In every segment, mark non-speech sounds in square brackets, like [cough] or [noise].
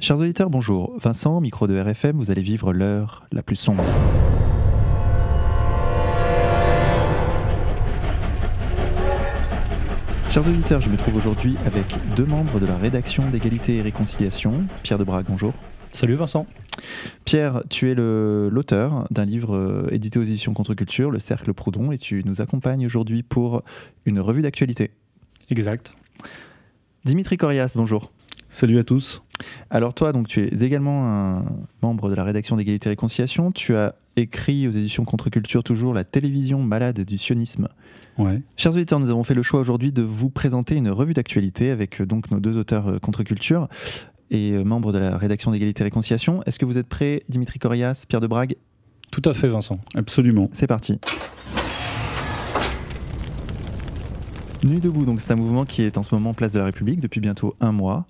Chers auditeurs, bonjour. Vincent, micro de RFM, vous allez vivre l'heure la plus sombre. Chers auditeurs, je me trouve aujourd'hui avec deux membres de la rédaction d'égalité et réconciliation. Pierre Debrague, bonjour. Salut Vincent. Pierre, tu es l'auteur d'un livre euh, édité aux éditions Contre-Culture, Le Cercle Proudhon, et tu nous accompagnes aujourd'hui pour une revue d'actualité. Exact. Dimitri Corias, bonjour. Salut à tous. Alors toi, donc tu es également un membre de la rédaction d'égalité et réconciliation. Tu as écrit aux éditions Contre-Culture toujours la télévision malade du sionisme. Ouais. Chers auditeurs, nous avons fait le choix aujourd'hui de vous présenter une revue d'actualité avec euh, donc nos deux auteurs euh, Contre-Culture et euh, membres de la rédaction d'égalité et réconciliation. Est-ce que vous êtes prêts, Dimitri Corias, Pierre de Brague? Tout à fait, Vincent. Absolument. C'est parti. Nuit debout, donc c'est un mouvement qui est en ce moment place de la République depuis bientôt un mois.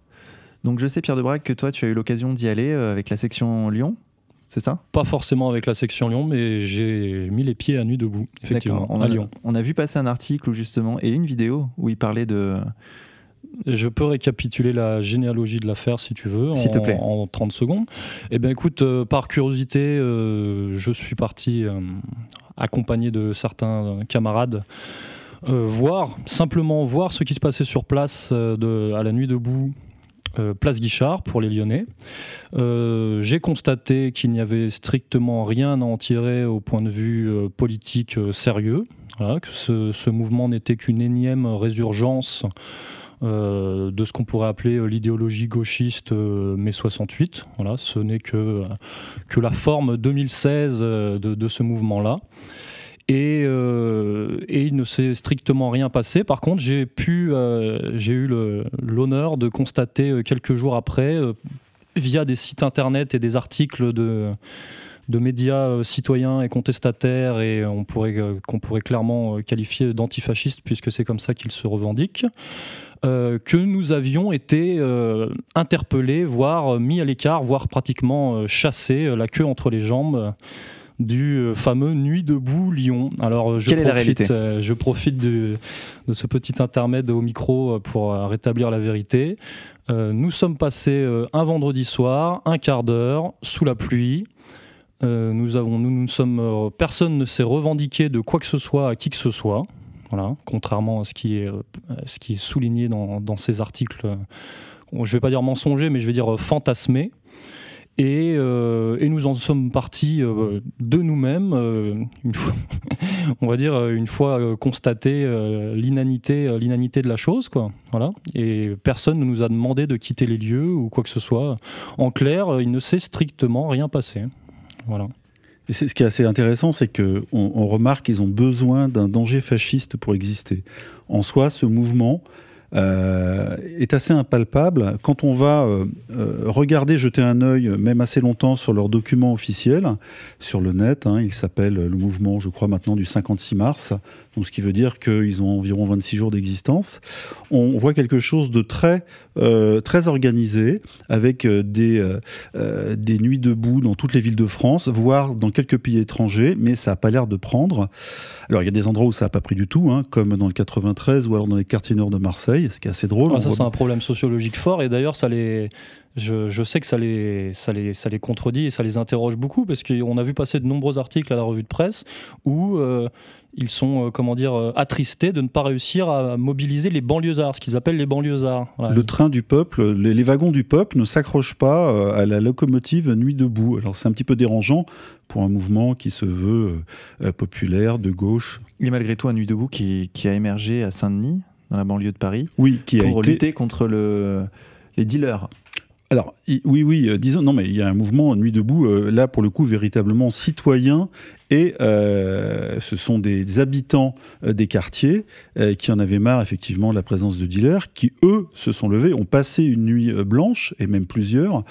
Donc je sais, Pierre de Brague, que toi, tu as eu l'occasion d'y aller euh, avec la section Lyon, c'est ça? Pas forcément avec la section Lyon, mais j'ai mis les pieds à nu debout, effectivement, on à a, Lyon. On a vu passer un article où justement, et une vidéo où il parlait de... Je peux récapituler la généalogie de l'affaire si tu veux, en, te plaît. en 30 secondes. Eh bien écoute, euh, par curiosité, euh, je suis parti euh, accompagné de certains camarades voir, simplement voir ce qui se passait sur place de, à la nuit debout. Euh, Place Guichard pour les Lyonnais. Euh, J'ai constaté qu'il n'y avait strictement rien à en tirer au point de vue euh, politique sérieux. Que ce, mouvement n'était qu'une énième résurgence de ce qu'on pourrait appeler l'idéologie gauchiste euh, mai 68. Voilà, ce n'est que, que la forme 2016 euh, de, de ce mouvement-là. Et, euh, et il ne s'est strictement rien passé. Par contre, j'ai pu, euh, j'ai eu l'honneur de constater euh, quelques jours après, via des sites internet et des articles de, de médias citoyens et contestataires, et qu'on pourrait clairement qualifier d'antifascistes, puisque c'est comme ça qu'ils se revendiquent, que nous avions été interpellés, voire mis à l'écart, voire pratiquement chassés, la queue entre les jambes. Du euh, fameux Nuit debout Lyon. Alors, euh, je Quelle est la profite, réalité euh, je profite de, de ce petit intermède au micro pour rétablir la vérité. Euh, nous sommes passés un vendredi soir, un quart d'heure, sous la pluie. Euh, nous avons, nous, nous sommes, personne ne s'est revendiqué de quoi que ce soit à qui que ce soit. Voilà, contrairement à ce qui est, ce qui est souligné dans, dans ces articles. je ne vais pas dire mensonger, mais je vais dire fantasmé. Et, euh, et nous en sommes partis euh, de nous-mêmes, euh, [laughs] on va dire une fois constaté l'inanité, l'inanité de la chose, quoi. Voilà. Et personne ne nous a demandé de quitter les lieux ou quoi que ce soit. En clair, il ne s'est strictement rien passé. Voilà. Et ce qui est assez intéressant, c'est qu'on on remarque qu'ils ont besoin d'un danger fasciste pour exister. En soi, ce mouvement euh, est assez impalpable. Quand on va euh, euh, regarder, jeter un œil, même assez longtemps, sur leurs documents officiels, sur le net, hein, il s'appelle le mouvement, je crois, maintenant du 56 mars, donc ce qui veut dire qu'ils ont environ 26 jours d'existence, on voit quelque chose de très, euh, très organisé, avec euh, des, euh, des nuits debout dans toutes les villes de France, voire dans quelques pays étrangers, mais ça n'a pas l'air de prendre. Alors il y a des endroits où ça n'a pas pris du tout, hein, comme dans le 93 ou alors dans les quartiers nord de Marseille, ce qui est assez drôle. Ah, ça, c'est un problème sociologique fort. Et d'ailleurs, ça les. Je, je sais que ça les, ça, les, ça les contredit et ça les interroge beaucoup parce qu'on a vu passer de nombreux articles à la revue de presse où euh, ils sont, euh, comment dire, euh, attristés de ne pas réussir à mobiliser les banlieusards, ce qu'ils appellent les banlieusards. Voilà. Le train du peuple, les, les wagons du peuple ne s'accrochent pas euh, à la locomotive nuit debout. Alors c'est un petit peu dérangeant pour un mouvement qui se veut euh, populaire, de gauche. Il y a malgré tout un Nuit debout qui, qui a émergé à Saint-Denis, dans la banlieue de Paris, Oui, qui a pour été lutter contre le, les dealers. Alors, oui, oui, euh, disons, non, mais il y a un mouvement Nuit debout, euh, là, pour le coup, véritablement citoyen, et euh, ce sont des habitants des quartiers qui en avaient marre, effectivement, de la présence de dealers, qui, eux, se sont levés, ont passé une nuit blanche, et même plusieurs,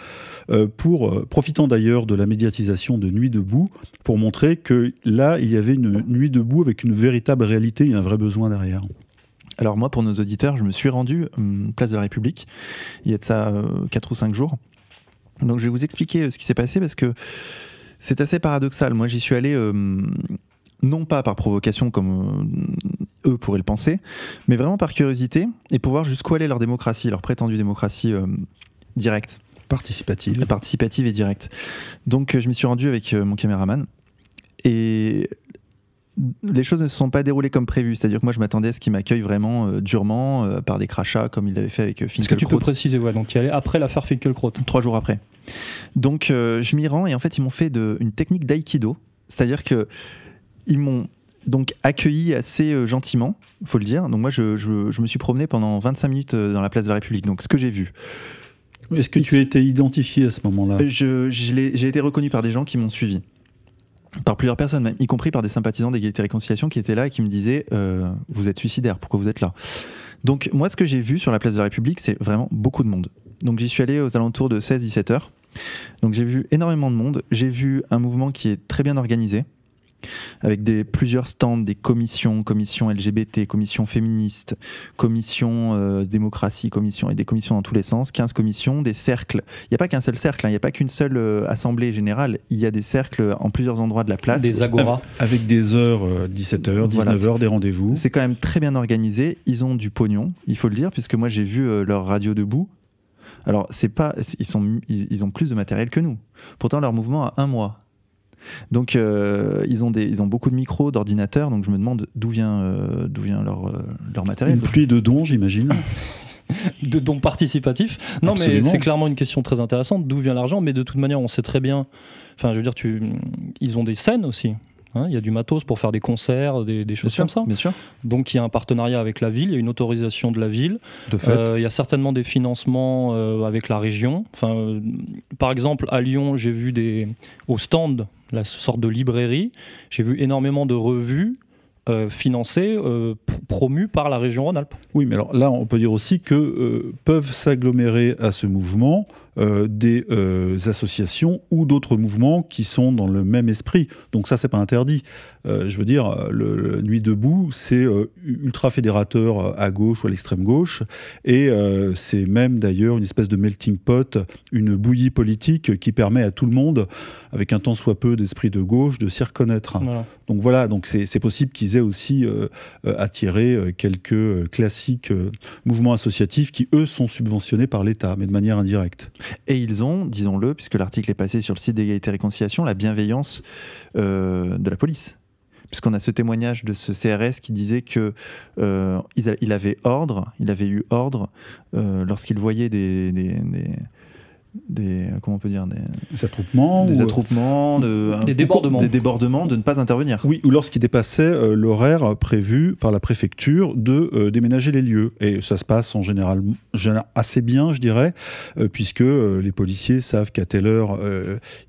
pour, profitant d'ailleurs de la médiatisation de Nuit debout, pour montrer que là, il y avait une nuit debout avec une véritable réalité et un vrai besoin derrière. Alors moi, pour nos auditeurs, je me suis rendu hum, place de la République, il y a de ça 4 ou 5 jours. Donc je vais vous expliquer euh, ce qui s'est passé parce que c'est assez paradoxal. Moi, j'y suis allé euh, non pas par provocation comme euh, eux pourraient le penser, mais vraiment par curiosité et pour voir jusqu'où allait leur démocratie, leur prétendue démocratie euh, directe. participative. Participative et directe. Donc je m'y suis rendu avec mon caméraman et les choses ne se sont pas déroulées comme prévu. C'est-à-dire que moi, je m'attendais à ce qu'il m'accueille vraiment euh, durement euh, par des crachats, comme il l'avait fait avec Finkelkraut. Est-ce que tu peux préciser ouais, Donc, tu y allais après l'affaire Finkelkraut Trois jours après. Donc, euh, je m'y rends et en fait, ils m'ont fait de, une technique d'aïkido. C'est-à-dire que ils m'ont donc accueilli assez gentiment, faut le dire. Donc, moi, je, je, me suis promené pendant 25 minutes dans la place de la République. Donc, ce que j'ai vu. Est-ce que tu as été identifié à ce moment-là? J'ai été reconnu par des gens qui m'ont suivi par plusieurs personnes, même, y compris par des sympathisants d'égalité et réconciliation qui étaient là et qui me disaient euh, Vous êtes suicidaire, pourquoi vous êtes là? Donc, moi, ce que j'ai vu sur la place de la République, c'est vraiment beaucoup de monde. Donc, j'y suis allé aux alentours de 16-17 heures. Donc, j'ai vu énormément de monde. J'ai vu un mouvement qui est très bien organisé avec des, plusieurs stands, des commissions, commissions LGBT, commissions féministes, commissions euh, démocratie, commissions et des commissions dans tous les sens, 15 commissions, des cercles. Il n'y a pas qu'un seul cercle, hein. il n'y a pas qu'une seule euh, assemblée générale, il y a des cercles en plusieurs endroits de la place. Des agoras. Avec des heures, 17h, 19h, des rendez-vous. C'est quand même très bien organisé, ils ont du pognon, il faut le dire, puisque moi j'ai vu euh, leur radio debout. Alors, c'est pas, ils, sont, ils ont plus de matériel que nous. Pourtant, leur mouvement a un mois. Donc euh, ils, ont des, ils ont beaucoup de micros, d'ordinateurs, donc je me demande d'où vient, euh, d'où vient leur, euh, leur matériel. Une pluie de dons, j'imagine. [laughs] de dons participatifs. Non, mais c'est clairement une question très intéressante. D'où vient l'argent Mais de toute manière, on sait très bien. Enfin, je veux dire, tu... ils ont des scènes aussi. Hein, il y a du matos pour faire des concerts, des, choses comme ça. Bien sûr. Donc il y a un partenariat avec la ville, il y a une autorisation de la ville. De fait. Euh, il y a certainement des financements euh, avec la région. Enfin, euh, par exemple, à Lyon, j'ai vu des au stand, la sorte de librairie, j'ai vu énormément de revues financées, promues par la région Rhône-Alpes. Oui, mais alors là, on peut dire aussi que peuvent s'agglomérer à ce mouvement euh, des euh, associations ou d'autres mouvements qui sont dans le même esprit. Donc ça, c'est pas interdit. Euh, je veux dire, le, Nuit debout, c'est ultra fédérateur à gauche ou à l'extrême gauche, et c'est même d'ailleurs une espèce de melting pot, une bouillie politique qui permet à tout le monde, avec un tant soit peu d'esprit de gauche, de s'y reconnaître. Donc voilà, donc c'est possible qu'ils aient aussi attiré quelques classiques mouvements associatifs qui eux sont subventionnés par l'État, mais de manière indirecte. Et ils ont, disons-le, puisque l'article est passé sur le site d'égalité et réconciliation, la bienveillance euh, de la police. Puisqu'on a ce témoignage de ce CRS qui disait que euh, avait ordre, il avait eu ordre euh, lorsqu'il voyait des comment on peut dire des, attroupements des attroupements de, des débordements. des débordements de ne pas intervenir. Oui ou lorsqu'il dépassait euh, l'horaire prévu par la préfecture de euh, déménager les lieux. Et ça se passe en général, assez bien je dirais euh, puisque les policiers savent qu'à telle heure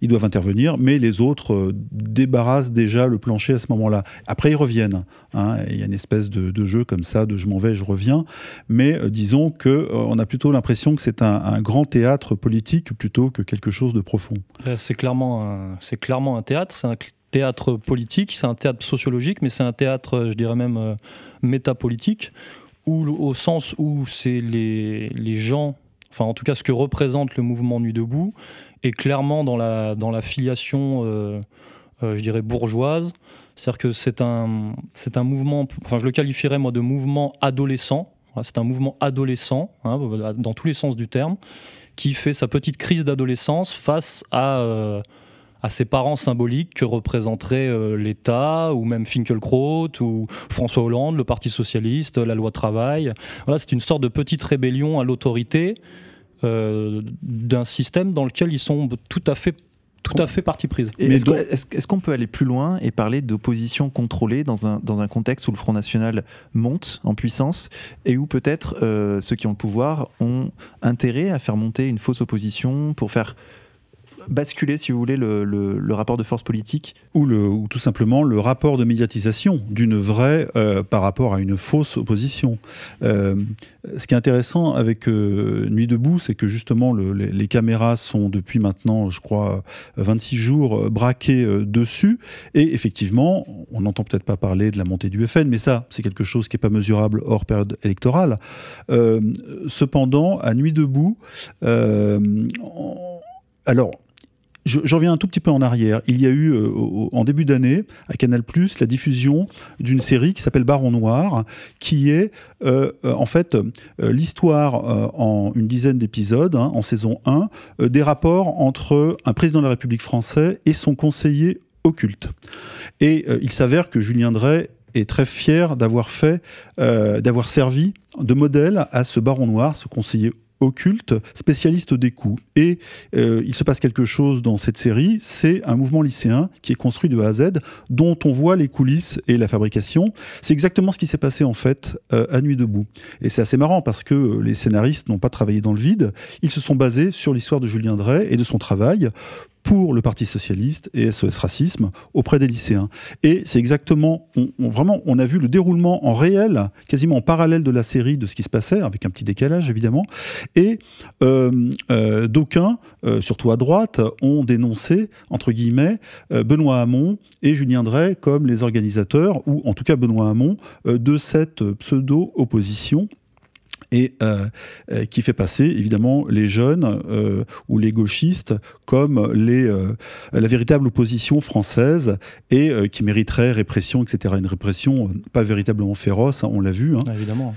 ils doivent intervenir mais les autres débarrassent déjà le plancher à ce moment-là. Après ils reviennent hein. il y a une espèce de, jeu comme ça de je m'en vais je reviens. Mais disons que on a plutôt l'impression que c'est un grand théâtre politique plutôt que quelque chose de profond. Euh, c'est clairement, un, théâtre, c'est un théâtre politique, c'est un théâtre sociologique, mais c'est un théâtre, euh, je dirais même, euh, métapolitique, où, au sens où c'est les, gens, enfin en tout cas ce que représente le mouvement Nuit debout, est clairement dans la, filiation, je dirais, bourgeoise. C'est-à-dire que c'est un, c'est un mouvement, enfin je le qualifierais moi de mouvement adolescent, c'est un mouvement adolescent, hein, dans tous les sens du terme, qui fait sa petite crise d'adolescence face à, euh, ses parents symboliques que représenterait euh, l'État, ou même Finkelkraut, ou François Hollande, le Parti Socialiste, la loi travail. Voilà, c'est une sorte de petite rébellion à l'autorité euh, d'un système dans lequel ils sont tout à fait tout à fait partie prise. Est-ce qu'on peut aller plus loin et parler d'opposition contrôlée dans un, dans un contexte où le Front National monte en puissance et où peut-être euh, ceux qui ont le pouvoir ont intérêt à faire monter une fausse opposition pour faire basculer, si vous voulez, le, rapport de force politique ou, tout simplement le rapport de médiatisation d'une vraie euh, par rapport à une fausse opposition. Euh, ce qui est intéressant avec euh, Nuit debout, c'est que justement les, caméras sont depuis maintenant, je crois, 26 jours braquées dessus. Et effectivement, on n'entend peut-être pas parler de la montée du FN, mais ça, c'est quelque chose qui n'est pas mesurable hors période électorale. cependant, à Nuit debout, alors je, reviens un tout petit peu en arrière. Il y a eu en début d'année à Canal la diffusion d'une série qui s'appelle Baron Noir, qui est en fait l'histoire en une dizaine d'épisodes, hein, en saison 1, des rapports entre un président de la République française et son conseiller occulte. Et il s'avère que Julien Drey est très fier d'avoir d'avoir servi de modèle à ce baron noir, ce conseiller occulte, spécialiste des coups. Et euh, il se passe quelque chose dans cette série, c'est un mouvement lycéen qui est construit de A à Z, dont on voit les coulisses et la fabrication. C'est exactement ce qui s'est passé en fait euh, à Nuit debout. Et c'est assez marrant parce que euh, les scénaristes n'ont pas travaillé dans le vide, ils se sont basés sur l'histoire de Julien Drey et de son travail pour le Parti socialiste et SOS Racisme auprès des lycéens. Et c'est exactement, on, vraiment, on a vu le déroulement en réel, quasiment en parallèle de la série, de ce qui se passait, avec un petit décalage évidemment. Et euh, euh, d'aucuns, euh, surtout à droite, ont dénoncé, entre guillemets, Benoît Hamon et Julien Drey comme les organisateurs, ou en tout cas Benoît Hamon, de cette pseudo-opposition et euh, euh, qui fait passer évidemment les jeunes euh, ou les gauchistes comme les, la véritable opposition française et qui mériterait répression, etc. Une répression pas véritablement féroce, hein, on l'a vu. Hein. Évidemment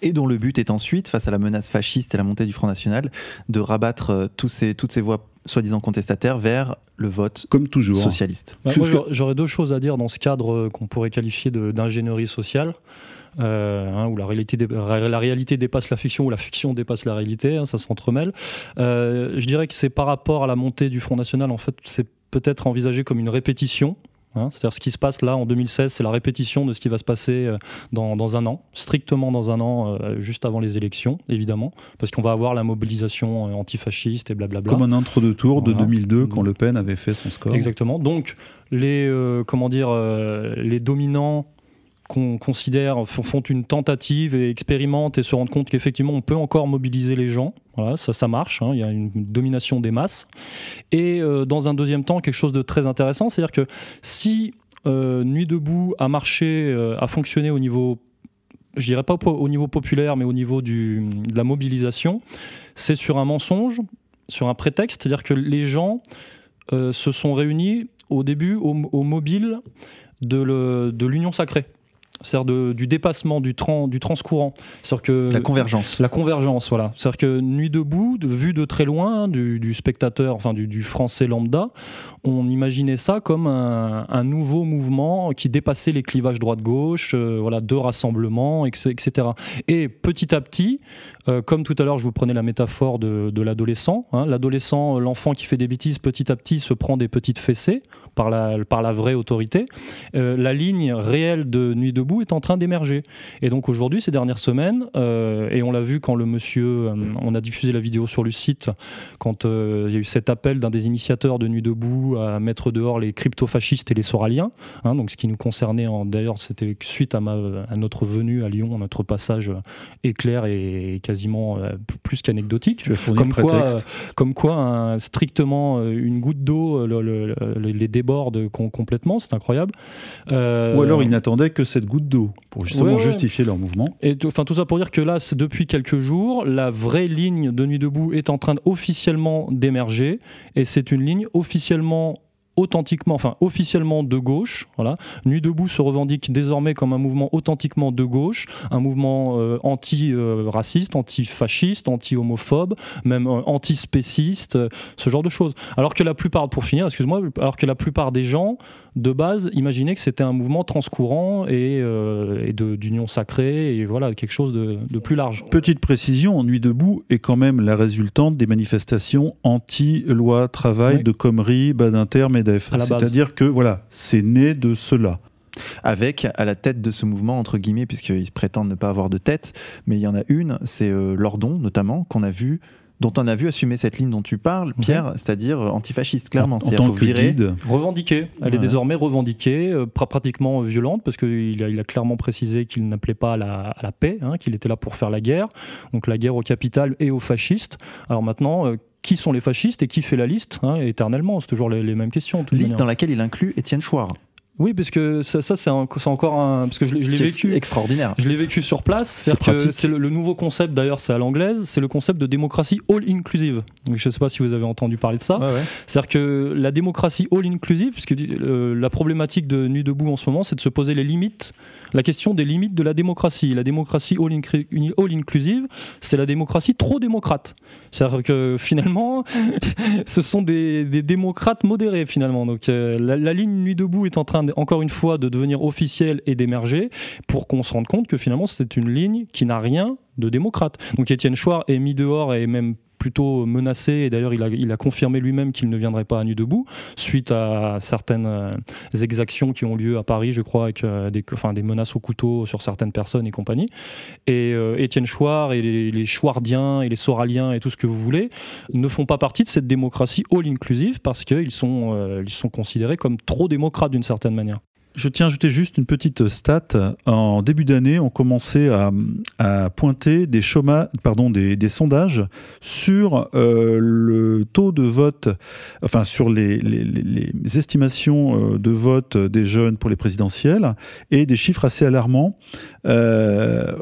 et dont le but est ensuite, face à la menace fasciste et la montée du Front National, de rabattre tous ces, toutes ces voix soi-disant contestataires vers le vote Comme toujours. socialiste. Bah, j'aurais deux choses à dire dans ce cadre qu'on pourrait qualifier d'ingénierie sociale. Euh, hein, où la réalité, la réalité dépasse la fiction, ou la fiction dépasse la réalité, hein, ça s'entremêle. Euh, je dirais que c'est par rapport à la montée du Front National, en fait, c'est peut-être envisagé comme une répétition. Hein. C'est-à-dire ce qui se passe là en 2016, c'est la répétition de ce qui va se passer euh, dans, un an, strictement dans un an, juste avant les élections, évidemment, parce qu'on va avoir la mobilisation antifasciste et blablabla. Comme un entre-deux-tours de 2002, quand Le Pen avait fait son score. Exactement. Donc, les, comment dire, les dominants qu'on considère font une tentative et expérimentent et se rendent compte qu'effectivement on peut encore mobiliser les gens. Ça, ça marche. Hein. il y a une domination des masses. Et euh, dans un deuxième temps, quelque chose de très intéressant, c'est-à-dire que si euh, Nuit debout a marché, euh, a fonctionné au niveau je dirais pas au niveau populaire, mais au niveau du, de la mobilisation, c'est sur un mensonge, sur un prétexte, c'est-à-dire que les gens se sont réunis au début au, mobile de l'union sacrée c'est-à-dire du dépassement du, trans, du transcourant. Que, la convergence. La convergence, voilà. C'est-à-dire que Nuit debout, de, vu de très loin, du, spectateur, enfin du, français lambda, on imaginait ça comme un, nouveau mouvement qui dépassait les clivages droite-gauche, euh, voilà, deux rassemblements, etc. Et petit à petit, euh, comme tout à l'heure, je vous prenais la métaphore de, l'adolescent. Hein, l'adolescent, l'enfant qui fait des bêtises, petit à petit se prend des petites fessées par la, par la vraie autorité. Euh, la ligne réelle de Nuit debout est en train d'émerger. Et donc aujourd'hui, ces dernières semaines, euh, et on l'a vu quand le monsieur, euh, on a diffusé la vidéo sur le site, quand euh, il y a eu cet appel d'un des initiateurs de Nuit debout à mettre dehors les crypto-fascistes et les soraliens, hein, donc ce qui nous concernait, d'ailleurs, c'était suite à, ma, à notre venue à Lyon, notre passage éclair et quasiment plus qu'anecdotique. Comme quoi, comme quoi, strictement une goutte d'eau les déborde complètement, c'est incroyable. Ou alors il n'attendait que cette goutte d'eau pour justement justifier leur mouvement. Et enfin tout ça pour dire que là, depuis quelques jours, la vraie ligne de Nuit debout est en train officiellement d'émerger et c'est une ligne officiellement authentiquement, enfin officiellement de gauche. Voilà. Nuit debout se revendique désormais comme un mouvement authentiquement de gauche, un mouvement euh, anti-raciste, anti-fasciste, anti-homophobe, même euh, anti-spéciste, euh, ce genre de choses. Alors que la plupart, pour finir, excuse-moi, alors que la plupart des gens de base imaginaient que c'était un mouvement transcourant et, et d'union sacrée et voilà quelque chose de, de, plus large. Petite précision, Nuit debout est quand même la résultante des manifestations anti-loi travail de Comrie, Badinter, c'est-à-dire que voilà, c'est né de cela. Avec à la tête de ce mouvement, entre guillemets, puisqu'ils se prétendent ne pas avoir de tête, mais il y en a une, c'est euh, Lordon notamment, qu'on a vu dont on a vu assumer cette ligne dont tu parles, Pierre, c'est-à-dire euh, antifasciste, clairement. En, tant que guide. Revendiquée. Elle est désormais revendiquée, euh, pratiquement violente, parce qu'il a, il a clairement précisé qu'il n'appelait pas à la, paix, hein, qu'il était là pour faire la guerre. Donc la guerre au capital et aux fascistes. Alors maintenant, qui sont les fascistes et qui fait la liste hein, éternellement? C'est toujours les, mêmes questions. Liste dans laquelle il inclut Étienne Chouard. Oui, parce que ça, ça c'est encore un. Parce que je, l'ai vécu. extraordinaire. Je l'ai vécu sur place. Que c'est le, nouveau concept, d'ailleurs, c'est à l'anglaise, c'est le concept de démocratie all-inclusive. Je ne sais pas si vous avez entendu parler de ça. C'est-à-dire que la démocratie all-inclusive, puisque euh, la problématique de Nuit debout en ce moment, c'est de se poser les limites, la question des limites de la démocratie. La démocratie all-inclusive, c'est la démocratie trop démocrate. C'est-à-dire que finalement, [laughs] ce sont des, démocrates modérés, finalement. Donc euh, la, la ligne Nuit debout est en train encore une fois de devenir officiel et d'émerger pour qu'on se rende compte que finalement c'est une ligne qui n'a rien de démocrate. Donc Étienne Chouard est mis dehors et même plutôt menacé, et d'ailleurs il a, confirmé lui-même qu'il ne viendrait pas à nu debout, suite à certaines euh, exactions qui ont lieu à Paris, je crois, avec euh, des, des menaces au couteau sur certaines personnes et compagnie. Et euh, Étienne Chouard et les, Chouardiens et les Soraliens et tout ce que vous voulez ne font pas partie de cette démocratie all-inclusive parce qu'ils sont, ils sont considérés comme trop démocrates d'une certaine manière. Je tiens à ajouter juste une petite stat. En début d'année, on commençait à, pointer des, pardon, des, sondages sur euh, le taux de vote, enfin sur les, estimations euh, de vote des jeunes pour les présidentielles et des chiffres assez alarmants. Euh,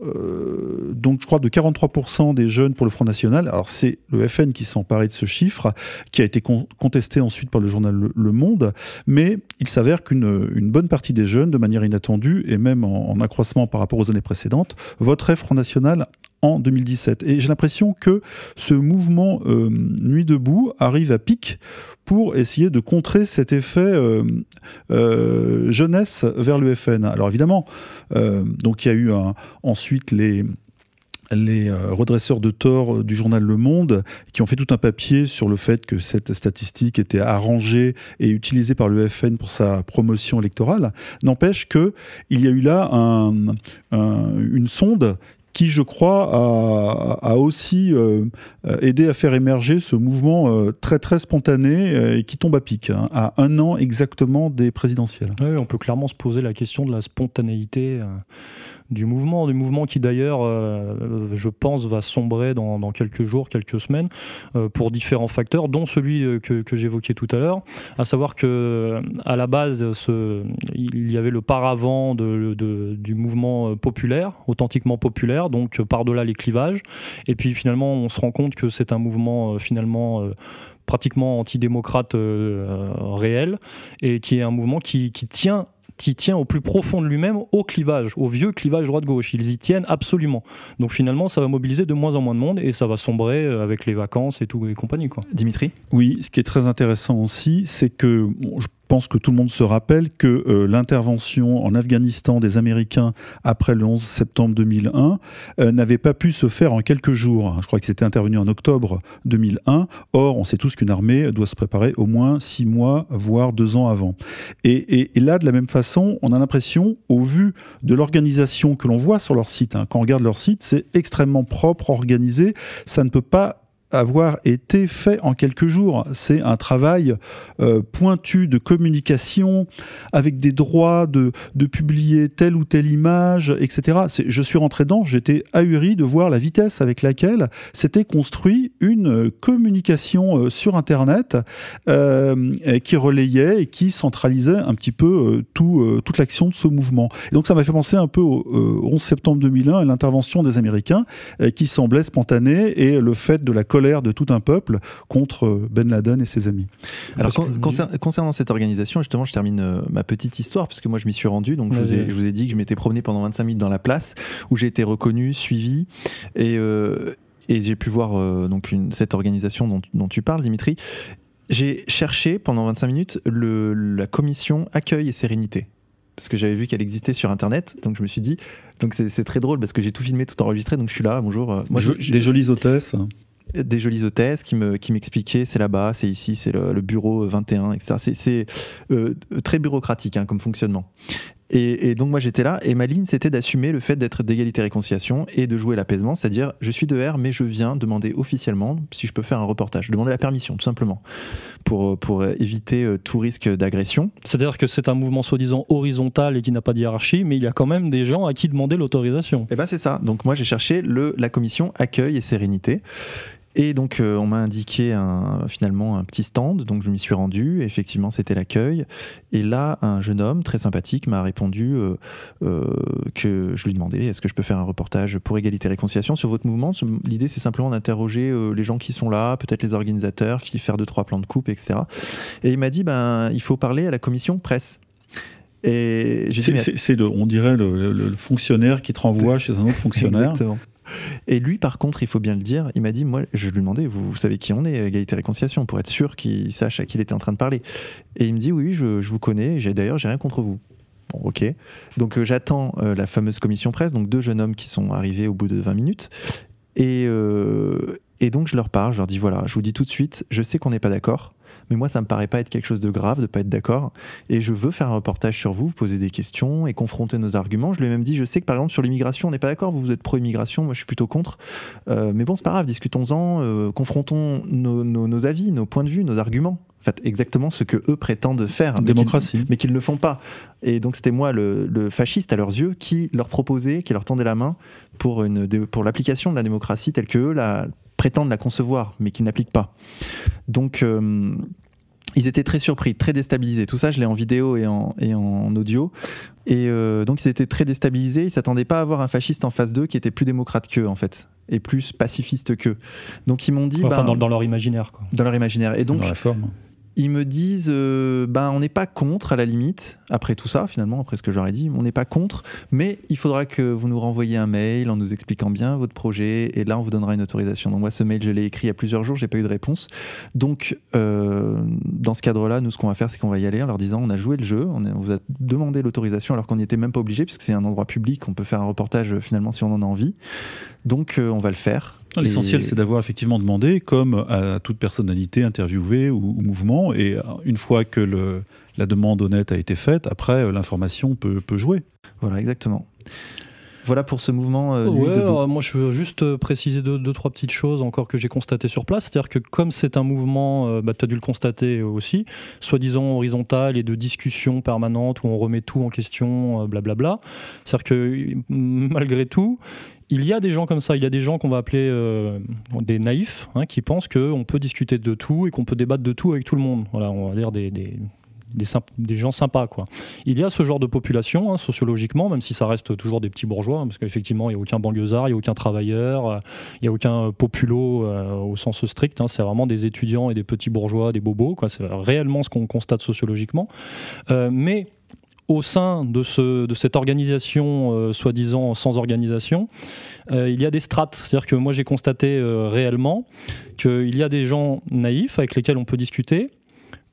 donc je crois de 43% des jeunes pour le Front National. Alors c'est le FN qui s'est emparé de ce chiffre, qui a été contesté ensuite par le journal Le, Monde, mais il s'avère qu'une bonne partie des jeunes, de manière inattendue et même en, accroissement par rapport aux années précédentes, voteraient Front National en 2017. Et j'ai l'impression que ce mouvement euh, Nuit debout arrive à pic pour essayer de contrer cet effet euh, euh, jeunesse vers le FN. Alors évidemment, donc il y a eu ensuite les les euh, redresseurs de tort euh, du journal Le Monde qui ont fait tout un papier sur le fait que cette statistique était arrangée et utilisée par le FN pour sa promotion électorale. N'empêche que il y a eu là une sonde qui, je crois, a, aussi euh, aidé à faire émerger ce mouvement très très spontané et qui tombe à pic, hein, à un an exactement des présidentielles. Oui, on peut clairement se poser la question de la spontanéité du mouvement, du mouvement qui d'ailleurs, euh, je pense, va sombrer dans, quelques jours, quelques semaines, euh, pour différents facteurs, dont celui euh, que, j'évoquais tout à l'heure, à savoir que à la base, il y avait le paravent du mouvement populaire, authentiquement populaire, donc par-delà les clivages, et puis finalement, on se rend compte que c'est un mouvement finalement pratiquement antidémocrate réel, et qui est un mouvement qui, qui tient qui tient au plus profond de lui-même au clivage, au vieux clivage droite-gauche. Ils y tiennent absolument. Donc finalement, ça va mobiliser de moins en moins de monde et ça va sombrer euh, avec les vacances et tout et compagnie. Quoi. Dimitri? Oui, ce qui est très intéressant aussi, c'est que je pense que tout le monde se rappelle que euh, l'intervention en Afghanistan des Américains après le 11 septembre 2001 euh, n'avait pas pu se faire en quelques jours. Je crois que c'était intervenu en octobre 2001. Or, on sait tous qu'une armée doit se préparer au moins six mois, voire deux ans avant. Et, là, de la même façon, on a l'impression, au vu de l'organisation que l'on voit sur leur site, hein, quand on regarde leur site, c'est extrêmement propre, organisé. Ça ne peut pas avoir été fait en quelques jours. C'est un travail euh, pointu de communication avec des droits de, de, publier telle ou telle image, etc. Je suis rentré dedans, j'étais ahuri de voir la vitesse avec laquelle s'était construit une communication euh, sur Internet euh, qui relayait et qui centralisait un petit peu tout, toute l'action de ce mouvement. Et donc ça m'a fait penser un peu au 11 septembre 2001 et l'intervention des Américains qui semblait spontanée et le fait de la de tout un peuple contre Ben Laden et ses amis. Alors, concernant cette organisation, justement, je termine euh, ma petite histoire, parce que moi, je m'y suis rendu. Donc, je vous, ai, dit que je m'étais promené pendant 25 minutes dans la place, où j'ai été reconnu, suivi. Et. Euh, et j'ai pu voir euh, donc une, cette organisation dont, dont, tu parles, Dimitri. J'ai cherché pendant 25 minutes le, la commission accueil et sérénité parce que j'avais vu qu'elle existait sur internet donc je me suis dit donc c'est très drôle parce que j'ai tout filmé tout enregistré donc je suis là bonjour moi, des jolies hôtesses des jolies hôtesses qui me qui m'expliquaient c'est là-bas, c'est ici, c'est le, bureau 21, etc. C'est euh, très bureaucratique hein, comme fonctionnement. Et, donc moi j'étais là et ma ligne c'était d'assumer le fait d'être d'égalité réconciliation et de jouer l'apaisement, c'est-à-dire je suis de R mais je viens demander officiellement si je peux faire un reportage, demander la permission tout simplement pour, pour éviter euh, tout risque d'agression. C'est-à-dire que c'est un mouvement soi-disant horizontal et qui n'a pas de hiérarchie mais il y a quand même des gens à qui demander l'autorisation. Et eh ben c'est ça, donc moi j'ai cherché le, la commission accueil et sérénité Et donc, euh, on m'a indiqué un, finalement un petit stand, donc je m'y suis rendu. Effectivement, c'était l'accueil. Et là, un jeune homme très sympathique m'a répondu euh, euh, que je lui demandais est-ce que je peux faire un reportage pour égalité et réconciliation sur votre mouvement? L'idée, c'est simplement d'interroger les gens qui sont là, peut-être les organisateurs, faire deux, trois plans de coupe, etc. Et il m'a dit ben, il faut parler à la commission presse. Et c'est, on dirait le, le, fonctionnaire qui te renvoie chez un autre fonctionnaire. Exactement. Et lui, par contre, il faut bien le dire, il m'a dit, moi, je lui demandais, vous, savez qui on est, Égalité Réconciliation, pour être sûr qu'il sache à qui il était en train de parler. Et il me dit, oui, je, vous connais, j'ai d'ailleurs, j'ai rien contre vous. Bon, ok. Donc euh, j'attends euh, la fameuse commission presse, donc deux jeunes hommes qui sont arrivés au bout de 20 minutes. Et, euh, et donc je leur parle, je leur dis, voilà, je vous dis tout de suite, je sais qu'on n'est pas d'accord mais moi, ça me paraît pas être quelque chose de grave de pas être d'accord. Et je veux faire un reportage sur vous, poser des questions et confronter nos arguments. Je lui ai même dit, je sais que par exemple sur l'immigration, on n'est pas d'accord. Vous, vous êtes pro-immigration, moi je suis plutôt contre. Euh, mais bon, c'est pas grave, discutons-en, euh, confrontons nos, avis, nos points de vue, nos arguments. En fait, exactement ce que eux prétendent faire, démocratie, mais qu'ils ne font pas. Et donc c'était moi le, fasciste à leurs yeux qui leur proposait, qui leur tendait la main pour une pour l'application de la démocratie telle que eux la prétendent la concevoir, mais qu'ils n'appliquent pas. Donc euh, ils étaient très surpris, très déstabilisés. Tout ça, je l'ai en vidéo et en, et en audio. Et euh, donc, ils étaient très déstabilisés. Ils s'attendaient pas à avoir un fasciste en face d'eux qui était plus démocrate qu'eux, en fait, et plus pacifiste qu'eux. Donc, ils m'ont dit. enfin, ben, dans, leur imaginaire. Quoi. Dans leur imaginaire. Et donc, dans la forme ils me disent euh, ben on n'est pas contre à la limite après tout ça finalement après ce que j'aurais dit on n'est pas contre mais il faudra que vous nous renvoyiez un mail en nous expliquant bien votre projet et là on vous donnera une autorisation. Donc moi ce mail je l'ai écrit il y a plusieurs jours j'ai pas eu de réponse. Donc euh, dans ce cadre là nous ce qu'on va faire c'est qu'on va y aller en leur disant on a joué le jeu on, vous a demandé l'autorisation alors qu'on n'y était même pas obligé puisque c'est un endroit public on peut faire un reportage finalement si on en a envie. Donc euh, on va le faire L'essentiel, c'est d'avoir effectivement demandé, comme à toute personnalité interviewée ou, mouvement, et une fois que le, la demande honnête a été faite, après, euh, l'information peut, peut, jouer. Voilà, exactement. Voilà pour ce mouvement. Euh, ouais, moi, je veux juste euh, préciser deux, deux trois petites choses encore que j'ai constatées sur place. C'est-à-dire que comme c'est un mouvement, bah, tu as dû le constater aussi, soi-disant horizontal et de discussion permanente où on remet tout en question, blablabla. C'est-à-dire que malgré tout, il y a des gens comme ça, il y a des gens qu'on va appeler euh, des naïfs, hein, qui pensent qu'on peut discuter de tout et qu'on peut débattre de tout avec tout le monde. Voilà, on va dire des, gens sympas. Il y a ce genre de population, hein, sociologiquement, même si ça reste toujours des petits bourgeois, hein, parce qu'effectivement, il n'y a aucun banlieusard, il n'y a aucun travailleur, euh, il n'y a aucun populo euh, au sens strict. c'est vraiment des étudiants et des petits bourgeois, des bobos. C'est réellement ce qu'on constate sociologiquement. mais au sein de, ce, de cette organisation euh, soi-disant sans organisation, euh, il y a des strates. C'est-à-dire que moi j'ai constaté euh, réellement qu'il y a des gens naïfs avec lesquels on peut discuter,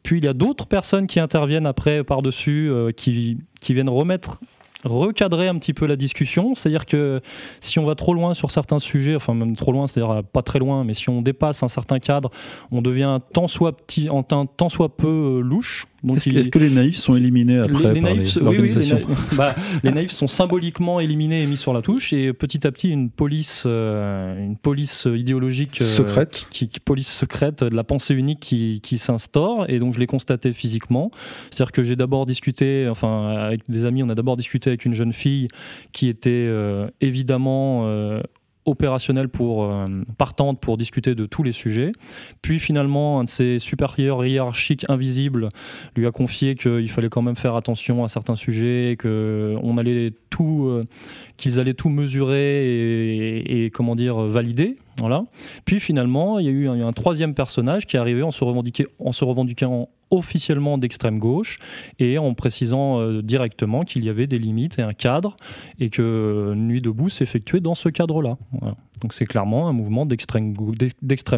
puis il y a d'autres personnes qui interviennent après par-dessus, qui, qui viennent remettre recadrer un petit peu la discussion. C'est-à-dire que si on va trop loin sur certains sujets, enfin même trop loin, c'est-à-dire pas très loin, mais si on dépasse un certain cadre, on devient tant soit petit, en tant soit peu louche. Est-ce que les naïfs sont éliminés après les, par naïfs, l'organisation [laughs] bah, les, naïfs sont symboliquement éliminés et mis sur la touche et petit à petit une police, euh, une police idéologique euh, secrète, qui, police secrète de la pensée unique qui, qui s'instaure et donc je l'ai constaté physiquement. C'est-à-dire que j'ai d'abord discuté, enfin avec des amis, on a d'abord discuté avec une jeune fille qui était euh, évidemment opérationnelle pour euh, partante pour discuter de tous les sujets. Puis finalement, un de ses supérieurs hiérarchiques invisibles lui a confié qu'il fallait quand même faire attention à certains sujets, que on allait tout, euh, qu'ils allaient tout mesurer et, comment dire valider. Puis finalement, il y a eu un, troisième personnage qui est arrivé en se, en se revendiquant officiellement d'extrême gauche et en précisant euh, directement qu'il y avait des limites et un cadre et que Nuit debout s'effectuait dans ce cadre-là. Donc c'est clairement un mouvement d'extrême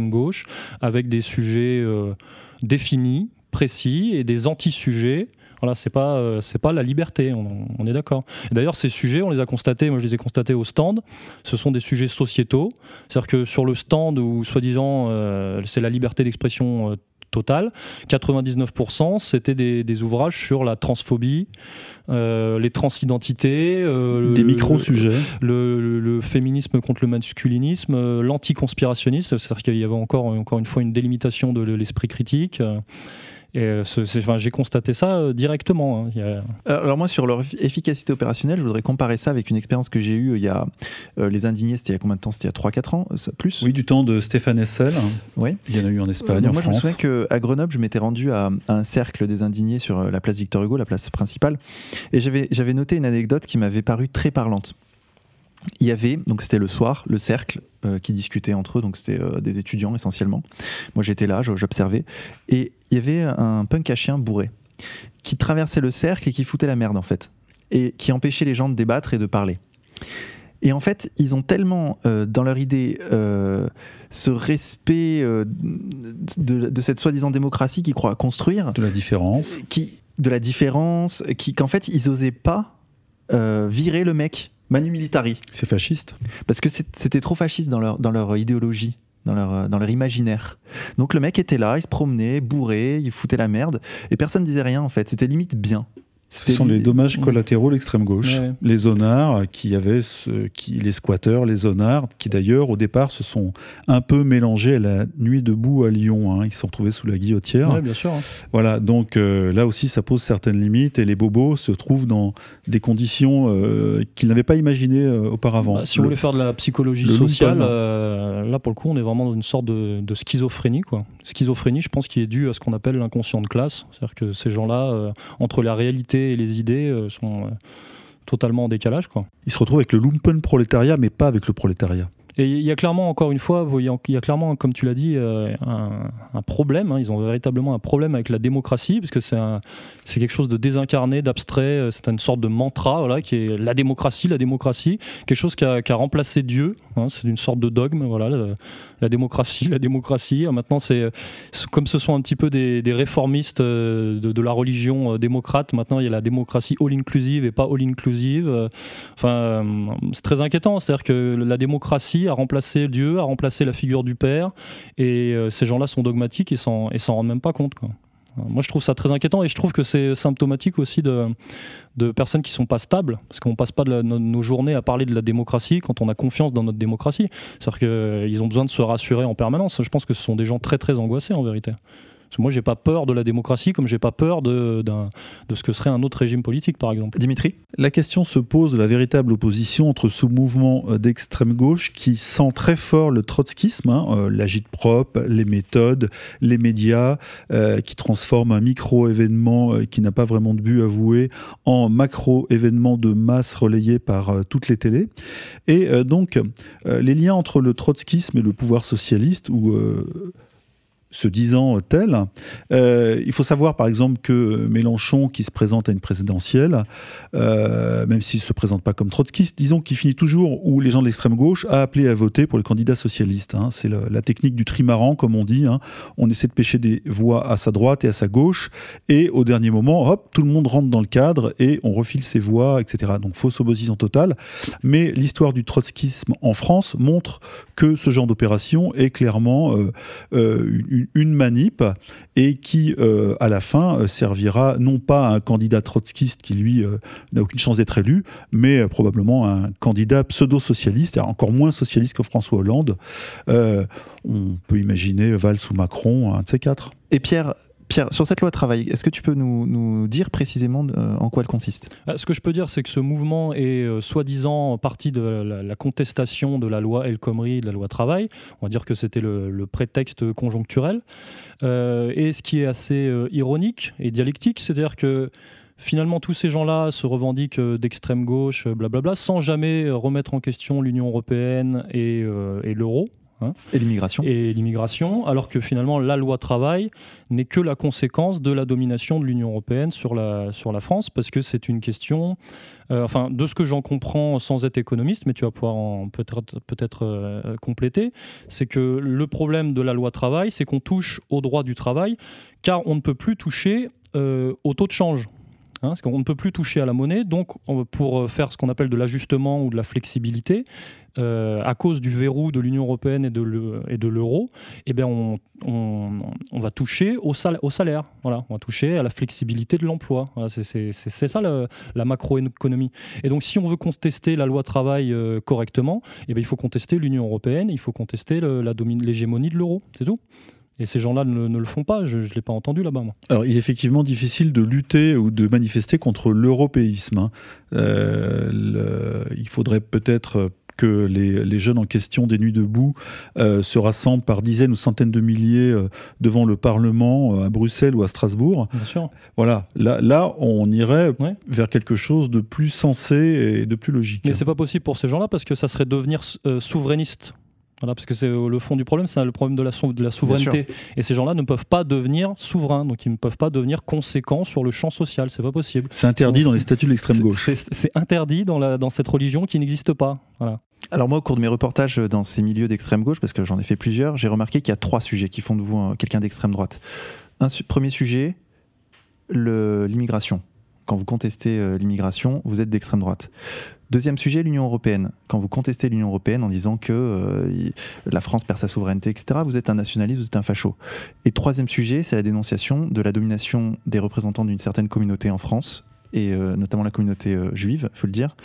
gauche avec des sujets euh, définis, précis et des anti-sujets voilà, c'est pas euh, c'est pas la liberté, on, est d'accord. D'ailleurs, ces sujets, on les a constatés, moi je les ai constatés au stand. Ce sont des sujets sociétaux, c'est-à-dire que sur le stand où soi-disant c'est la liberté d'expression total. 99%, c'était des, ouvrages sur la transphobie, euh, les transidentités, euh, des micro-sujets, le, féminisme contre le masculinisme, euh, l'anticonspirationnisme, c'est-à-dire qu'il y avait encore, encore une fois une délimitation de l'esprit critique. Et euh, enfin, j'ai constaté ça euh, directement. hein. Il y a- Alors moi, sur leur efficacité opérationnelle, je voudrais comparer ça avec une expérience que j'ai eue il y a... euh, les Indignés, c'était il y a combien de temps? C'était il y a 3-4 ans ça- Plus? Oui, du temps de Stéphane Essel. Ouais. Il y en a eu en Espagne, Euh, en moi, je me souviens qu'à Grenoble, je m'étais rendu à, à un cercle des indignés sur euh, la place Victor Hugo, la place principale, et j'avais j'avais noté une anecdote qui m'avait paru très parlante. Il y avait, donc c'était le soir, le cercle euh, qui discutait entre eux, donc c'était euh, des étudiants essentiellement. Moi j'étais là, j'observais, et il y avait un punk à chien bourré qui traversait le cercle et qui foutait la merde en fait, et qui empêchait les gens de débattre et de parler. Et en fait, ils ont tellement euh, dans leur idée ce respect de, de cette soi-disant démocratie qu'ils croient construire, De la différence. qui, de la différence, qui, qu'en fait, ils osaient pas virer le mec, Manu Militari, C'est fasciste. parce que c'était trop fasciste dans leur, dans leur idéologie. Dans leur, euh, dans leur imaginaire. Donc le mec était là, il se promenait, bourré, il foutait la merde, et personne disait rien en fait. C'était limite bien. Ce sont les dommages collatéraux de l'extrême gauche. Ouais. Les zonards, qui avaient ce- qui, les squatteurs, les zonards, qui d'ailleurs au départ se sont un peu mélangés à la nuit debout à Lyon. hein. Ils se sont retrouvés sous la guillotière. Ouais, bien sûr. hein. Voilà, donc euh, là aussi ça pose certaines limites et les bobos se trouvent dans des conditions euh, qu'ils n'avaient pas imaginées euh, auparavant. Bah, si vous Le- voulez faire de la psychologie le sociale, là pour le coup, on est vraiment dans une sorte de, de schizophrénie. Quoi. Schizophrénie, je pense, qui est due à ce qu'on appelle l'inconscient de classe. C'est-à-dire que ces gens-là, entre la réalité et les idées, euh, sont euh, totalement en décalage. Quoi. Ils se retrouvent avec le lumpen prolétariat, mais pas avec le prolétariat. Et il y a clairement, encore une fois, il y a- clairement, comme tu l'as dit, euh, un, problème. hein. Ils ont véritablement un problème avec la démocratie, parce que c'est quelque chose de désincarné, d'abstrait. euh, C'est une sorte de mantra, voilà, qui est la démocratie, la démocratie, quelque chose qui a, qui a remplacé Dieu. hein. c'est une sorte de dogme, voilà, la, démocratie, la démocratie. Ah, Maintenant, c'est comme ce sont un petit peu des, réformistes euh, de, de la religion euh, démocrate. Maintenant, il y a la démocratie all inclusive et pas all inclusive. Euh, Enfin, euh, c'est très inquiétant. C'est-à-dire que la démocratie a remplacé Dieu, a remplacé la figure du Père, et euh, ces gens-là sont dogmatiques et s'en rendent même pas compte. Euh, Moi, je trouve ça très inquiétant et je trouve que c'est symptomatique aussi de, personnes qui sont pas stables, parce qu'on passe pas de nos journées à parler de la démocratie quand on a confiance dans notre démocratie. C'est-à-dire qu'ils ont besoin de se rassurer en permanence. Je pense que ce sont des gens très très angoissés en vérité. Parce que moi, j'ai pas peur de la démocratie comme j'ai pas peur de, de ce que serait un autre régime politique, par exemple. Dimitri? La question se pose de la véritable opposition entre ce mouvement euh, d'extrême gauche qui sent très fort le trotskisme, hein, euh, l'agite-propre, les méthodes, les médias, euh, qui transforment un micro-événement euh, qui n'a pas vraiment de but avoué en macro-événement de masse relayé par euh, toutes les télés. Et euh, donc, euh, les liens entre le trotskisme et le pouvoir socialiste, ou euh, se disant tel. Euh, il faut savoir par exemple que Mélenchon, qui se présente à une présidentielle, euh, même s'il ne se présente pas comme trotskiste, disons qu'il finit toujours où les gens de l'extrême gauche a appelé à voter pour les candidats socialistes. hein. C'est la technique du trimaran, comme on dit. hein. On essaie de pêcher des voix à sa droite et à sa gauche, et au dernier moment, hop, tout le monde rentre dans le cadre et on refile ses voix, etc. Donc fausse opposition totale. Mais l'histoire du trotskisme en France montre que ce genre d'opération est clairement euh, euh, une, manip et qui, euh, à la fin, euh, servira non pas à un candidat trotskiste qui, lui, euh, n'a aucune chance d'être élu, mais probablement à un candidat pseudo-socialiste, encore moins socialiste que François Hollande. On peut imaginer Valls ou Macron, un de ces quatre. Et Pierre, Pierre, sur cette loi travail, est-ce que tu peux nous, nous dire précisément euh, en quoi elle consiste? Ah, Ce que je peux dire, c'est que ce mouvement est euh, soi-disant partie de la, contestation de la loi El Khomri, de la loi travail. On va dire que c'était le, prétexte conjoncturel. Euh, et ce qui est assez euh, ironique et dialectique, c'est-à-dire que finalement tous ces gens-là se revendiquent euh, d'extrême gauche, euh, blablabla, sans jamais euh, remettre en question l'Union européenne euh, et l'euro Et l'immigration? Et l'immigration, alors que finalement la loi travail n'est que la conséquence de la domination de l'Union européenne sur la, sur la France, parce que c'est une question, euh, enfin de ce que j'en comprends sans être économiste, mais tu vas pouvoir en peut-être peut-être euh, compléter, c'est que le problème de la loi travail, c'est qu'on touche au droit du travail, car on ne peut plus toucher euh, au taux de change. Hein, parce qu'on ne peut plus toucher à la monnaie, donc on- pour faire ce qu'on appelle de l'ajustement ou de la flexibilité, euh, à cause du verrou de l'Union européenne et de l'euro, eh bien on, va toucher au, sal- au salaire. Voilà, on va toucher à la flexibilité de l'emploi. C'est- ça la macroéconomie. Et donc si on veut contester la loi travail euh, correctement, eh bien, il faut contester l'Union européenne, il faut contester l'hégémonie de l'euro. C'est tout. Et ces gens-là ne, le font pas, je ne l'ai pas entendu là-bas. Alors, il est effectivement difficile de lutter ou de manifester contre l'européisme. Hein. Euh, il faudrait peut-être que les, jeunes en question des Nuits debout euh, se rassemblent par dizaines ou centaines de milliers euh, devant le Parlement à Bruxelles ou à Strasbourg. Bien sûr. Voilà, là, là on irait vers quelque chose de plus sensé et de plus logique. Mais c'est pas possible pour ces gens-là parce que ça serait devenir souverainiste. Voilà, parce que c'est euh, le fond du problème, c'est le problème de la, de la souveraineté. Et ces gens-là ne peuvent pas devenir souverains, donc ils ne peuvent pas devenir conséquents sur le champ social, c'est pas possible. C'est interdit dans les statuts de l'extrême gauche. C'est interdit dans, la, dans cette religion qui n'existe pas. Voilà. Alors moi, au cours de mes reportages dans ces milieux d'extrême gauche, parce que j'en ai fait plusieurs, j'ai remarqué qu'il y a trois sujets qui font de vous quelqu'un d'extrême droite. Un premier sujet, l'immigration. Quand vous contestez euh, l'immigration, vous êtes d'extrême droite. Deuxième sujet, l'Union européenne. Quand vous contestez l'Union européenne en disant que euh, la France perd sa souveraineté, etc., vous êtes un nationaliste, vous êtes un facho. Et troisième sujet, c'est la dénonciation de la domination des représentants d'une certaine communauté en France, et euh, notamment la communauté euh, juive, il faut le dire.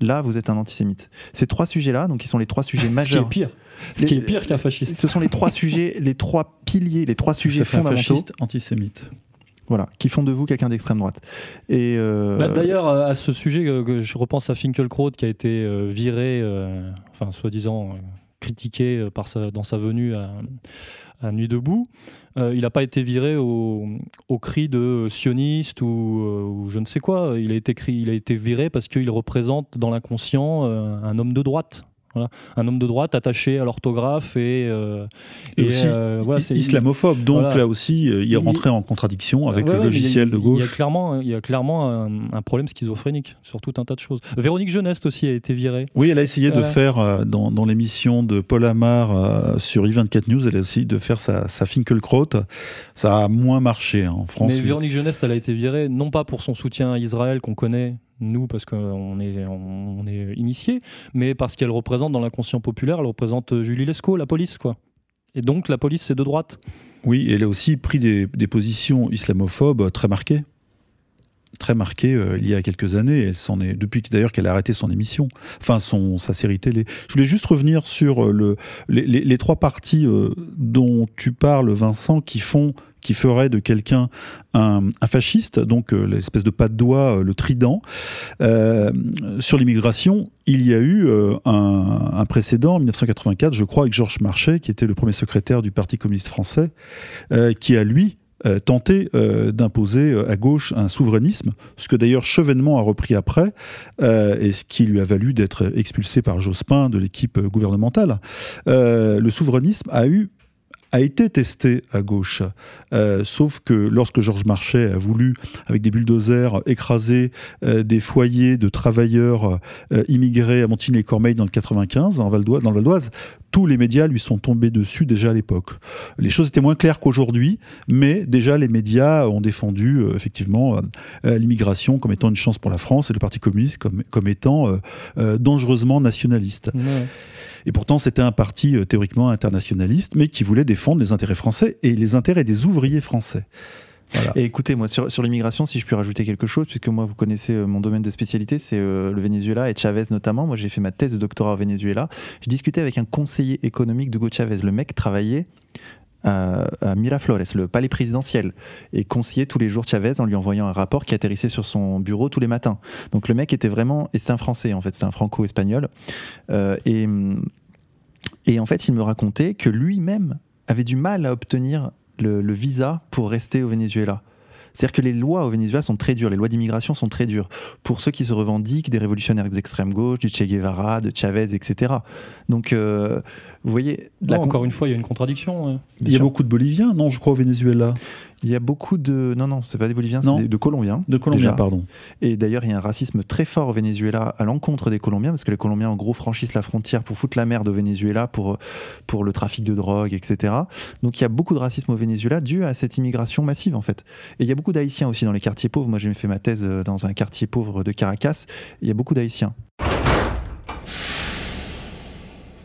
Là, vous êtes un antisémite. Ces trois sujets-là, donc, qui sont les trois sujets majeurs. [laughs] Ce qui est pire. Ce qui est pire qu'un fasciste. Ce sont les trois sujets, les trois piliers, les trois sujets fondamentaux. fasciste, antisémite. Voilà, qui font de vous quelqu'un d'extrême droite. Et euh, bah, D'ailleurs, à ce sujet, que je repense à Finkelkraut qui a été euh, viré, euh, enfin, soi-disant critiqué par dans sa venue à, Nuit debout. il n'a pas été viré au, cri de sioniste ou, je ne sais quoi. Il a été viré parce qu'il représente dans l'inconscient un homme de droite. Un homme de droite attaché à l'orthographe et, euh, aussi euh, islamophobe. Donc là aussi, euh, il rentrait en contradiction avec le logiciel de gauche. Il y a clairement, il y a clairement un, problème schizophrénique sur tout un tas de choses. Véronique Jeuneste aussi a été virée. Oui, elle a essayé de faire dans, dans l'émission de Paul Amar sur i24 News, elle a essayé de faire sa, sa Finkelkraut. Ça a moins marché hein, en France. Mais Véronique Jeuneste, elle a été virée non pas pour son soutien à Israël qu'on connaît nous parce qu'on est, on est initié, mais parce qu'elle représente dans l'inconscient populaire, elle représente Julie Lescaut, la police, quoi. Et donc la police, c'est de droite. Oui, elle a aussi pris des, positions islamophobes très marquées. Très marquées euh, il y a quelques années. Elle s'en est, depuis d'ailleurs qu'elle a arrêté son émission, enfin son, sa série télé. Je voulais juste revenir sur euh, le, les, trois parties euh, dont tu parles, Vincent, qui font qui ferait de quelqu'un un, fasciste, donc euh, l'espèce de pas de doigt, euh, le trident. Euh, sur l'immigration, il y a eu un, précédent en 1984, je crois, avec Georges Marchais, qui était le premier secrétaire du Parti communiste français, qui a lui tenté d'imposer à gauche un souverainisme, ce que d'ailleurs Chevènement a repris après, et ce qui lui a valu d'être expulsé par Jospin de l'équipe gouvernementale. le souverainisme a eu a été testé à gauche. Euh, sauf que lorsque Georges Marchais a voulu, avec des bulldozers, écraser euh, des foyers de travailleurs euh, immigrés à Montigny-les-Cormeilles dans le 95, en Val dans le Val d'Oise, tous les médias lui sont tombés dessus déjà à l'époque. Les choses étaient moins claires qu'aujourd'hui, mais déjà les médias ont défendu effectivement l'immigration comme étant une chance pour la France et le Parti communiste comme, comme étant dangereusement nationaliste. Et pourtant, c'était un parti euh, théoriquement internationaliste, mais qui voulait défendre les intérêts français et les intérêts des ouvriers français. Et écoutez, moi, sur, l'immigration, si je puis rajouter quelque chose, puisque moi, vous connaissez euh, mon domaine de spécialité, c'est euh, le Venezuela et Chavez notamment. Moi, j'ai fait ma thèse de doctorat au Venezuela. J'ai discuté avec un conseiller économique d'Hugo Chavez. Le mec travaillait à, Miraflores, le palais présidentiel, et conseillait tous les jours Chavez en lui envoyant un rapport qui atterrissait sur son bureau tous les matins. Donc le mec était vraiment, et c'est un Français en fait, c'est un franco-espagnol, euh, et, et en fait il me racontait que lui-même avait du mal à obtenir le visa pour rester au Venezuela. C'est-à-dire que les lois au Venezuela sont très dures, les lois d'immigration sont très dures pour ceux qui se revendiquent des révolutionnaires d'extrême gauche, du Che Guevara, de Chavez, etc. Donc, euh, vous voyez. encore une fois, il y a une contradiction. Il y a beaucoup de Boliviens, non, je crois, au Venezuela. Il y a beaucoup de. Non, non, c'est pas des Boliviens, c'est de Colombiens. De Colombiens, pardon. Et d'ailleurs, il y a un racisme très fort au Venezuela à l'encontre des Colombiens, parce que les Colombiens, en gros, franchissent la frontière pour foutre la merde au Venezuela, pour, pour le trafic de drogue, etc. Donc il y a beaucoup de racisme au Venezuela dû à cette immigration massive, en fait. Et il y a beaucoup d'Haïtiens aussi dans les quartiers pauvres. Moi, j'ai fait ma thèse euh, dans un quartier pauvre de Caracas. Il y a beaucoup d'Haïtiens.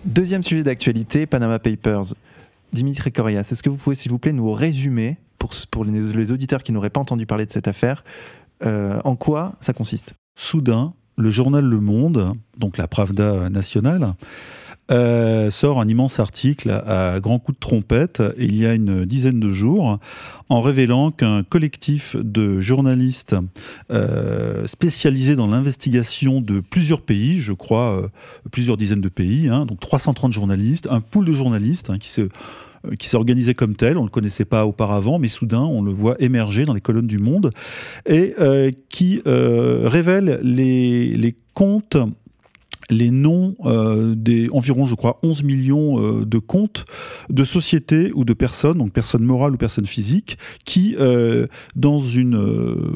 Deuxième sujet d'actualité, Panama Papers. Dimitri Corias, est-ce que vous pouvez, s'il vous plaît, nous résumer pour, les, auditeurs qui n'auraient pas entendu parler de cette affaire, euh, en quoi ça consiste? Soudain, le journal Le Monde, donc la Pravda nationale, euh, sort un immense article à, grands coups de trompette il y a une dizaine de jours en révélant qu'un collectif de journalistes euh, spécialisés dans l'investigation de plusieurs pays, je crois plusieurs dizaines de pays, hein, donc 330 journalistes, un pool de journalistes hein, qui se qui s'est organisé comme tel, on ne le connaissait pas auparavant, mais soudain on le voit émerger dans les colonnes du Monde, et qui révèle les, les comptes les noms euh, des environ, je crois, 11 millions euh, de comptes de sociétés ou de personnes, donc personnes morales ou personnes physiques, qui, euh, dans une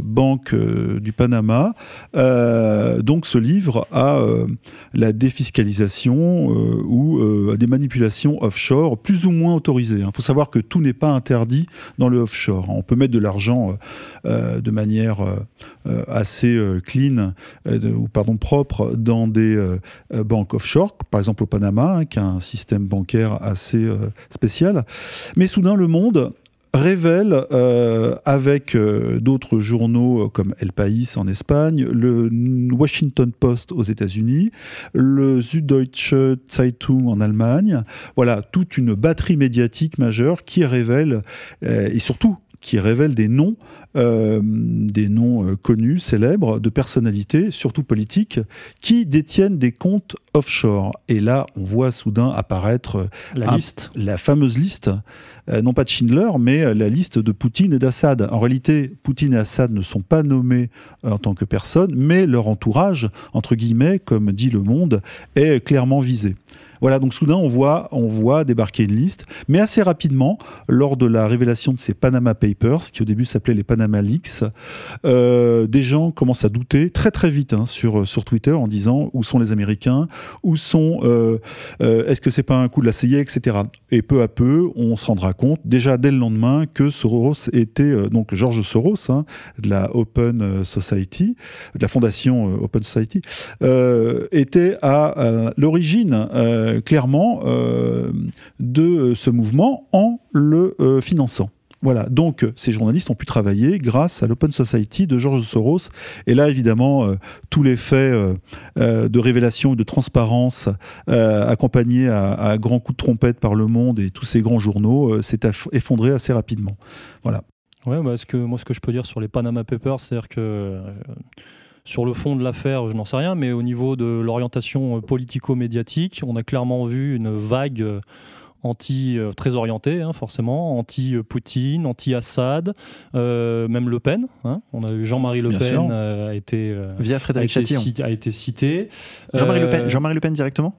banque du Panama, donc se livrent à la défiscalisation ou à des manipulations offshore plus ou moins autorisées. Il faut savoir que tout n'est pas interdit dans le offshore. On peut mettre de l'argent de manière assez clean, ou pardon, propre dans des euh, banques offshore, par exemple au Panama, hein, qui a un système bancaire assez euh, spécial. Mais soudain, le monde révèle, euh, avec d'autres journaux comme El País en Espagne, le Washington Post aux États-Unis, le Süddeutsche Zeitung en Allemagne, voilà, toute une batterie médiatique majeure qui révèle, et surtout qui révèle des noms, euh, des noms euh, connus, célèbres, de personnalités, surtout politiques, qui détiennent des comptes offshore. Et là, on voit soudain apparaître la, liste. la fameuse liste, euh, non pas de Schindler, mais la liste de Poutine et d'Assad. En réalité, Poutine et Assad ne sont pas nommés en tant que personnes, mais leur entourage, entre guillemets, comme dit Le Monde, est clairement visé. Voilà, donc soudain, on voit, on voit débarquer une liste, mais assez rapidement, lors de la révélation de ces Panama Papers, qui au début s'appelaient les Panama Leaks, euh, des gens commencent à douter très très vite hein, sur, sur Twitter en disant où sont les Américains, où sont, euh, euh, est-ce que c'est pas un coup de la CIA, etc. Et peu à peu, on se rendra compte, déjà dès le lendemain, que Soros était, donc George Soros, hein, de la Open Society, de la fondation Open Society, était à l'origine euh, clairement euh, de ce mouvement en le euh, finançant. Voilà, donc ces journalistes ont pu travailler grâce à l'Open Society de George Soros. Et là, évidemment, tous les faits de révélation et de transparence accompagnés à, grands coups de trompette par le monde et tous ces grands journaux s'est effondré assez rapidement. Voilà. Ouais, bah, que, moi, ce que je peux dire sur les Panama Papers, c'est-à-dire que sur le fond de l'affaire, je n'en sais rien, mais au niveau de l'orientation euh, politico-médiatique, on a clairement vu une vague euh, anti euh, très orientée, hein, forcément, anti-Poutine, anti-Assad, même Le Pen. Hein. on a eu Jean-Marie Le Pen a été via Frédéric Chatillon a été cité. Jean-Marie Le Pen, Jean-Marie Le Pen directement?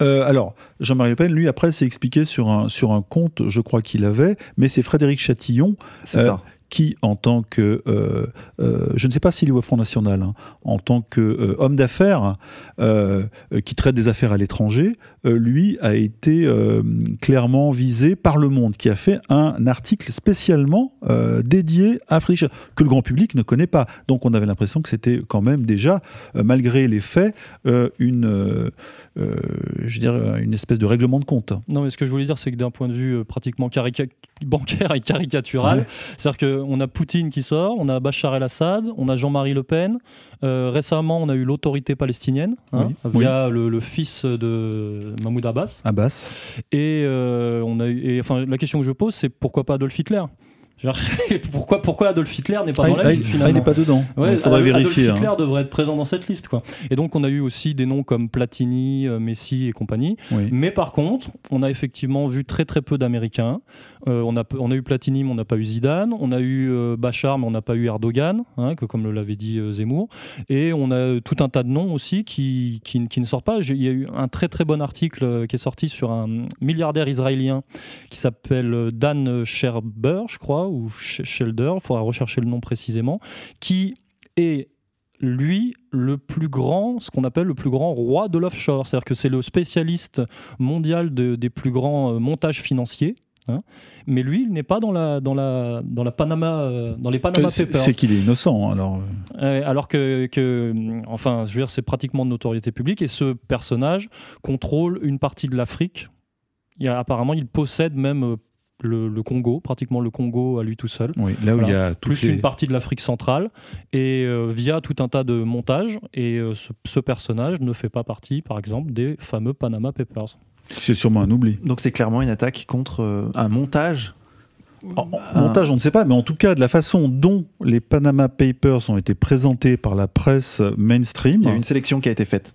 alors, Jean-Marie Le Pen, lui, après, s'est expliqué sur un, sur un compte, je crois qu'il avait, mais c'est Frédéric Chatillon C'est ça qui, en tant que, euh, euh, je ne sais pas s'il est au Front National, hein, en tant qu'homme homme d'affaires qui traite des affaires à l'étranger, lui a été clairement visé par Le Monde, qui a fait un article spécialement dédié à Frisch, que le grand public ne connaît pas. Donc on avait l'impression que c'était quand même déjà, malgré les faits, une, je veux dire, une espèce de règlement de compte. Non, mais ce que je voulais dire, c'est que d'un point de vue pratiquement bancaire et caricatural, c'est-à-dire que on a Poutine qui sort, on a Bachar el-Assad, on a Jean-Marie Le Pen. Euh, récemment, on a eu l'autorité palestinienne hein, via Le, fils de Mahmoud Abbas. Abbas. Et, euh, on a eu, enfin, la question que je pose, c'est pourquoi pas Adolf Hitler? [laughs] pourquoi, pourquoi Adolf Hitler n'est pas dans la liste finalement Il n'est pas dedans. Il faudrait vérifier. Adolf Hitler hein. devrait être présent dans cette liste. Quoi. Et donc on a eu aussi des noms comme Platini, euh, Messi et compagnie. Mais par contre, on a effectivement vu très très peu d'Américains. Euh, on, a, on a eu Platini, mais on n'a pas eu Zidane. On a eu euh, Bachar, mais on n'a pas eu Erdogan, hein, que, comme l'avait dit Zemmour. Et on a tout un tas de noms aussi qui, qui, qui ne sortent pas. Il y a eu un très très bon article qui est sorti sur un milliardaire israélien qui s'appelle Dan Scherber, je crois ou Shelder, il faudra rechercher le nom précisément, qui est lui le plus grand, ce qu'on appelle le plus grand roi de l'offshore. C'est-à-dire que c'est le spécialiste mondial des plus grands euh, montages financiers. Hein. mais lui, il n'est pas dans la dans la dans la Panama euh, dans les Panama euh, Papers. C'est qu'il est innocent alors. alors que, que, enfin, je veux dire, c'est pratiquement de notoriété publique et ce personnage contrôle une partie de l'Afrique. apparemment, il possède même le, Congo, pratiquement le Congo à lui tout seul. Oui, là où il y a plus une partie de l'Afrique centrale et euh, via tout un tas de montages. Et euh, ce, personnage ne fait pas partie, par exemple, des fameux Panama Papers. C'est sûrement un oubli. Donc c'est clairement une attaque contre euh, un montage. montage, on ne sait pas, mais en tout cas, de la façon dont les Panama Papers ont été présentés par la presse mainstream. Il y a une sélection qui a été faite.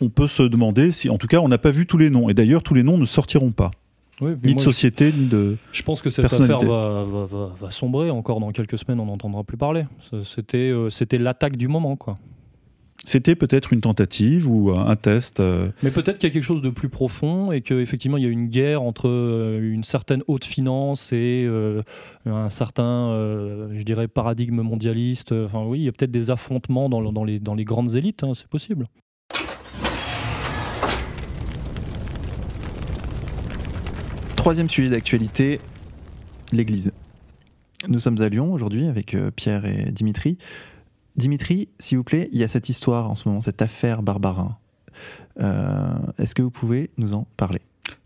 On peut se demander si, en tout cas, on n'a pas vu tous les noms. Et d'ailleurs, tous les noms ne sortiront pas ni de société, ni de. Je pense que cette affaire va, sombrer encore dans quelques semaines, on n'entendra plus parler. C'était euh, c'était l'attaque du moment, quoi. C'était peut-être une tentative ou un test. Euh. Mais peut-être qu'il y a quelque chose de plus profond et qu'effectivement il y a une guerre entre euh, une certaine haute finance et un certain, je dirais, paradigme mondialiste. Enfin oui, il y a peut-être des affrontements dans, dans, les, dans les grandes élites, hein, c'est possible. Troisième sujet d'actualité, l'Église. Nous sommes à Lyon aujourd'hui avec euh, Pierre et Dimitri. Dimitri, s'il vous plaît, il y a cette histoire en ce moment, cette affaire Barbarin. Euh, est-ce que vous pouvez nous en parler?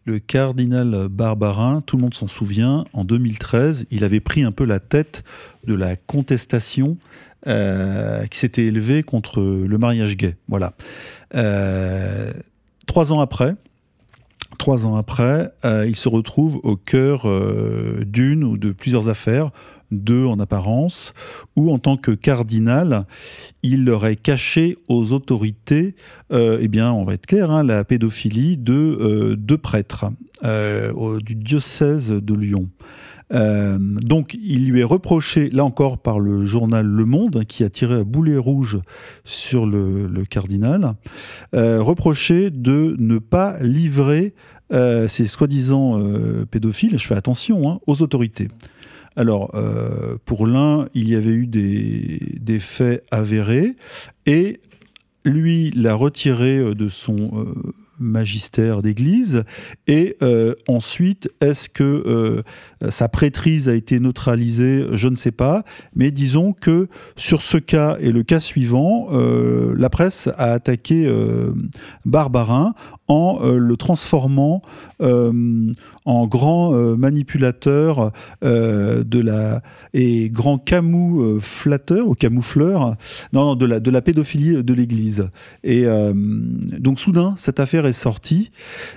Le cardinal Barbarin, tout le monde s'en souvient, en 2013, il avait pris un peu la tête de la contestation euh, qui s'était élevée contre le mariage gay. Voilà. trois ans après, trois ans après, euh, il se retrouve au cœur euh, d'une ou de plusieurs affaires, deux en apparence, où en tant que cardinal, il aurait caché aux autorités, euh, eh bien, on va être clair, hein, la pédophilie de deux prêtres du diocèse de Lyon. Euh, donc, il lui est reproché, là encore par le journal Le Monde, qui a tiré un boulet rouge sur le, cardinal, euh, reproché de ne pas livrer euh, ces soi-disant pédophiles, je fais attention, hein, aux autorités. Alors, pour l'un, il y avait eu des, des faits avérés, et lui l'a retiré de son magistère d'église Et euh, ensuite, est-ce que euh, sa prêtrise a été neutralisée? Je ne sais pas. Mais disons que sur ce cas et le cas suivant, euh, la presse a attaqué Barbarin en le transformant en grand manipulateur de la et grand camou flatteur ou camoufleur non, de la de la pédophilie de l'Église. Et donc soudain, cette affaire est sortie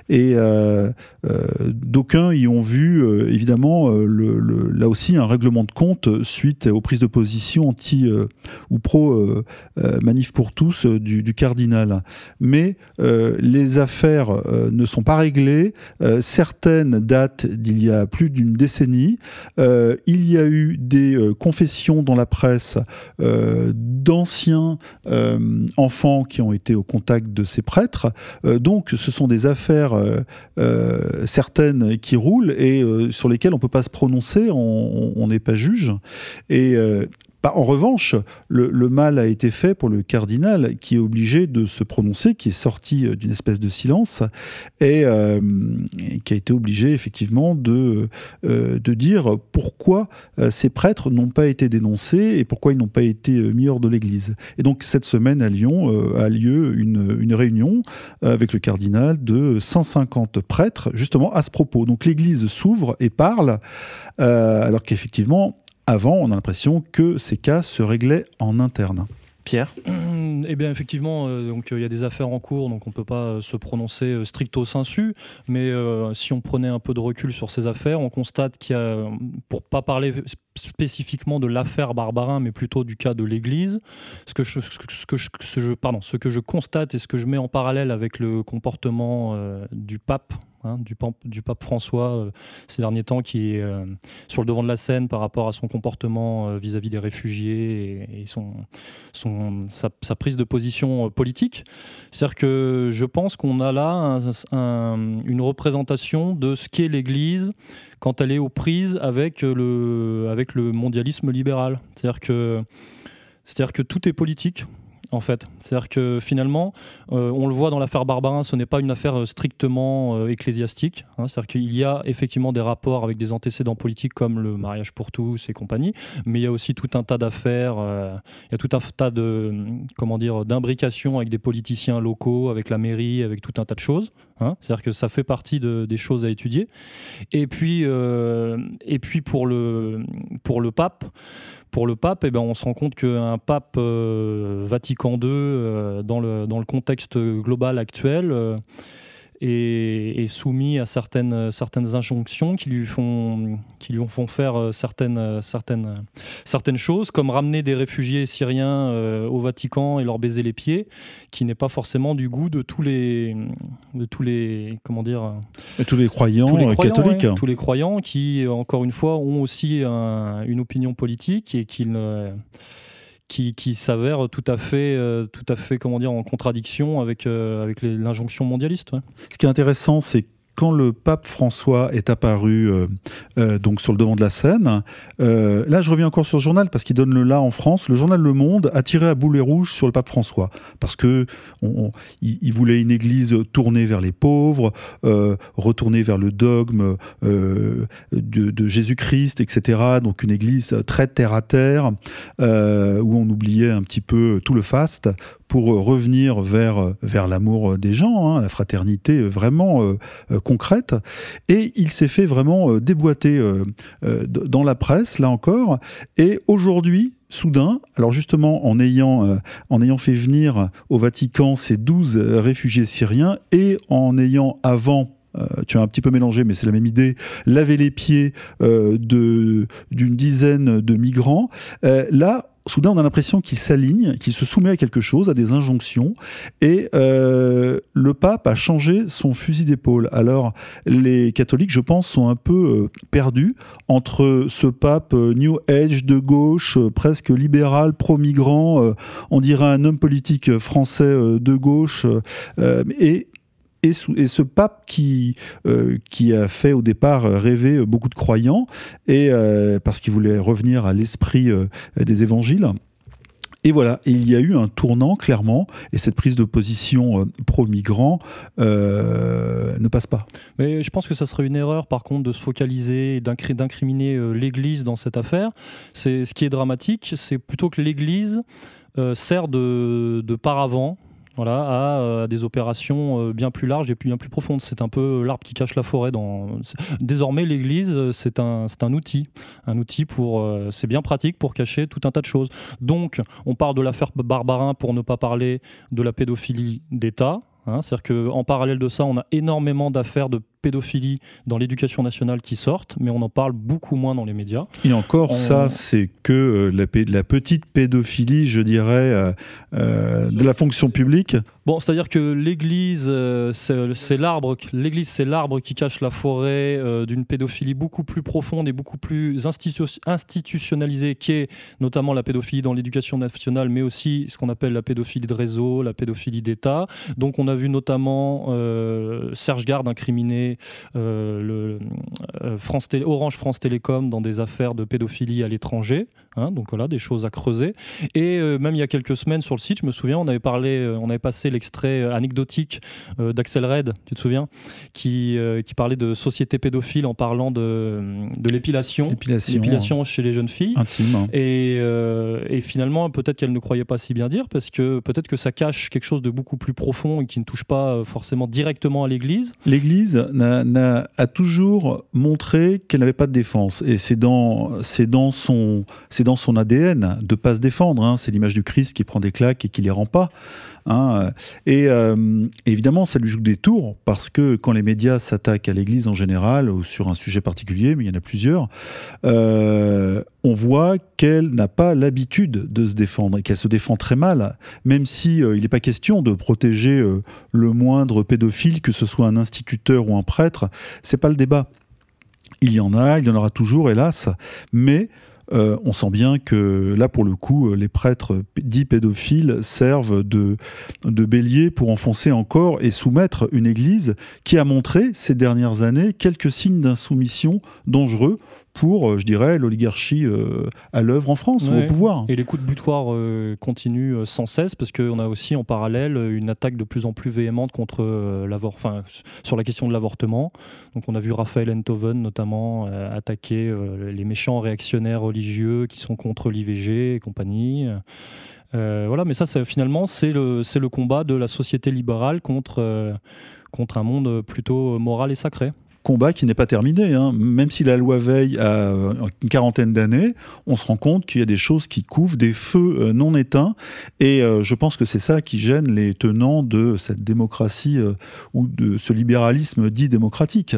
et euh, euh, d'aucuns y ont vu euh, évidemment là aussi un règlement de compte suite aux prises de position anti ou pro manif pour tous du, cardinal. Mais les affaires ne sont pas réglées. certaines datent d'il y a plus d'une décennie. il y a eu des confessions dans la presse d'anciens enfants qui ont été au contact de ces prêtres. donc ce sont des affaires euh, euh, certaines qui roulent et euh, sur lesquelles on ne peut pas se prononcer, on n'est pas juge. Et bah, en revanche, le, mal a été fait pour le cardinal qui est obligé de se prononcer, qui est sorti d'une espèce de silence et, qui a été obligé effectivement de, de dire pourquoi ces prêtres n'ont pas été dénoncés et pourquoi ils n'ont pas été mis hors de l'Église. Et donc cette semaine à Lyon a lieu une, réunion avec le cardinal de 150 prêtres justement à ce propos. Donc l'Église s'ouvre et parle, euh, alors qu'effectivement, avant, on a l'impression que ces cas se réglaient en interne. Pierre [clears throat] Eh bien, effectivement, euh, donc il y a des affaires en cours, donc on ne peut pas euh, se prononcer stricto sensu. Mais si on prenait un peu de recul sur ces affaires, on constate qu'il y a, pour pas parler spécifiquement de l'affaire Barbarin, mais plutôt du cas de l'Église. Ce que je, ce que je, pardon, ce que je constate et ce que je mets en parallèle avec le comportement euh, du pape Hein, du, pape, François euh, ces derniers temps qui est euh, sur le devant de la scène par rapport à son comportement vis-à-vis des réfugiés et, son, sa, prise de position politique. C'est-à-dire que je pense qu'on a là une représentation de ce qu'est l'Église quand elle est aux prises avec le, avec le mondialisme libéral. C'est-à-dire que, c'est-à-dire que tout est politique. En fait. C'est-à-dire que finalement, euh, on le voit dans l'affaire Barbarin, ce n'est pas une affaire euh, strictement euh, ecclésiastique. Hein. C'est-à-dire qu'il y a effectivement des rapports avec des antécédents politiques comme le mariage pour tous et compagnie, mais il y a aussi tout un tas d'affaires, il y a tout un tas de, comment dire, d'imbrications avec des politiciens locaux, avec la mairie, avec tout un tas de choses. Hein. C'est-à-dire que ça fait partie des choses à étudier. Et puis, et puis pour, le, pour le pape, pour le pape, eh ben, on se rend compte qu'un pape euh, Vatican II, euh, dans, le, dans le contexte global actuel, euh, est, soumis à certaines, certaines injonctions qui lui font, qui lui font faire euh, certaines, euh, certaines, certaines choses, comme ramener des réfugiés syriens euh, au Vatican et leur baiser les pieds, qui n'est pas forcément du goût de tous les, de tous les, comment dire, tous les croyants, tous les catholiques, tous les croyants qui, encore une fois, ont aussi une opinion politique et qui ne qui, s'avère tout à fait, euh, tout à fait, comment dire, en contradiction avec, euh, avec l'injonction mondialiste. Ce qui est intéressant, c'est quand le pape François est apparu euh, euh, donc sur le devant de la scène, euh, là je reviens encore sur le journal parce qu'il donne le là en France. Le journal Le Monde a tiré à boulet rouge sur le pape François parce que voulait une Église tournée vers les pauvres, retournée vers le dogme de, de Jésus-Christ, etc. Donc une Église très terre à terre où on oubliait un petit peu tout le faste pour revenir vers, vers l'amour des gens, hein, la fraternité vraiment euh, euh, concrète. Et il s'est fait vraiment euh, déboîter dans la presse, là encore. Et aujourd'hui, soudain, alors justement en ayant, en ayant fait venir au Vatican ces 12 réfugiés syriens et en ayant avant tu as un petit peu mélangé, mais c'est la même idée, laver les pieds d'une dizaine de migrants. là, soudain on a l'impression qu'il s'aligne, qu'il se soumet à quelque chose, à des injonctions, et euh, le pape a changé son fusil d'épaule. Alors les catholiques, je pense, sont un peu euh, perdus entre ce pape euh, New Age de gauche, presque libéral, pro-migrant, on dirait un homme politique français de gauche, et et, ce pape qui, euh, qui a fait au départ rêver beaucoup de croyants, et, euh, parce qu'il voulait revenir à l'esprit euh, des évangiles. Et voilà, il y a eu un tournant clairement, et cette prise de position pro-migrant ne passe pas. Mais je pense que ça serait une erreur, par contre, de se focaliser et d'incriminer l'Église dans cette affaire. Ce qui est dramatique, c'est plutôt que l'Église sert de paravent voilà, euh, à, des opérations euh, bien plus larges et bien plus profondes. C'est un peu l'arbre qui cache la forêt. Dans... Désormais, l'Église, euh, c'est un, un outil. Un outil pour. c'est bien pratique pour cacher tout un tas de choses. Donc, on parle de l'affaire Barbarin pour ne pas parler de la pédophilie d'État. Hein. C'est-à-dire qu'en parallèle de ça, on a énormément d'affaires de pédophilie dans l'éducation nationale qui sortent, mais on en parle beaucoup moins dans les médias. Et encore, ça, c'est que euh, la, la, petite pédophilie, je dirais, euh, euh, de la fonction publique. Bon, c'est-à-dire que l'Église, c'est l'arbre, l'Église, c'est l'arbre qui cache la forêt d'une pédophilie beaucoup plus profonde et beaucoup plus institutionnalisée, qui est notamment la pédophilie dans l'éducation nationale, mais aussi ce qu'on appelle la pédophilie de réseau, la pédophilie d'État. Donc, on a vu notamment Serge Garde incriminer euh, le, euh, Orange France Télécom dans des affaires de pédophilie à l'étranger. Hein, donc voilà, des choses à creuser. Et euh, même il y a quelques semaines sur le site, je me souviens, on avait parlé, on avait passé l'extrait anecdotique d'Axel Red, tu te souviens, qui, qui parlait de société pédophile en parlant de, de l'épilation, l'épilation chez les jeunes filles. Intime. Hein. Et, et finalement, peut-être qu'elle ne croyait pas si bien dire, parce que peut-être que ça cache quelque chose de beaucoup plus profond et qui ne touche pas forcément directement à l'Église. L'Église a, toujours montré qu'elle n'avait pas de défense. Et c'est dans, dans, son, dans son ADN de pas se défendre. Hein. C'est l'image du Christ qui prend des claques et qui les rend pas. Hein. Et euh, évidemment, ça lui joue des tours parce que quand les médias s'attaquent à l'Église en général ou sur un sujet particulier, mais il y en a plusieurs, euh, on voit qu'elle n'a pas l'habitude de se défendre et qu'elle se défend très mal, même si euh, il n'est pas question de protéger le moindre pédophile, que ce soit un instituteur ou un prêtre. C'est pas le débat. Il y en a, il y en aura toujours, hélas, mais euh, on sent bien que là, pour le coup, euh, les prêtres dits pédophiles servent de, de bélier pour enfoncer encore et soumettre une Église qui a montré ces dernières années quelques signes d'insoumission dangereux pour, je dirais, l'oligarchie à l'œuvre en France, au pouvoir. Et les coups de butoir continuent sans cesse, parce qu'on a aussi en parallèle une attaque de plus en plus véhémente contre enfin, sur la question de l'avortement. Donc on a vu Raphaël Enthoven notamment attaquer les méchants réactionnaires religieux qui sont contre l'IVG et compagnie. Euh, voilà, mais ça, finalement, c'est le, le combat de la société libérale contre, euh, contre un monde plutôt moral et sacré combat qui n'est pas terminé. Hein. Même si la loi veille à une quarantaine d'années, on se rend compte qu'il y a des choses qui couvrent, des feux euh, non éteints. Et je pense que c'est ça qui gêne les tenants de cette démocratie ou de ce libéralisme dit démocratique.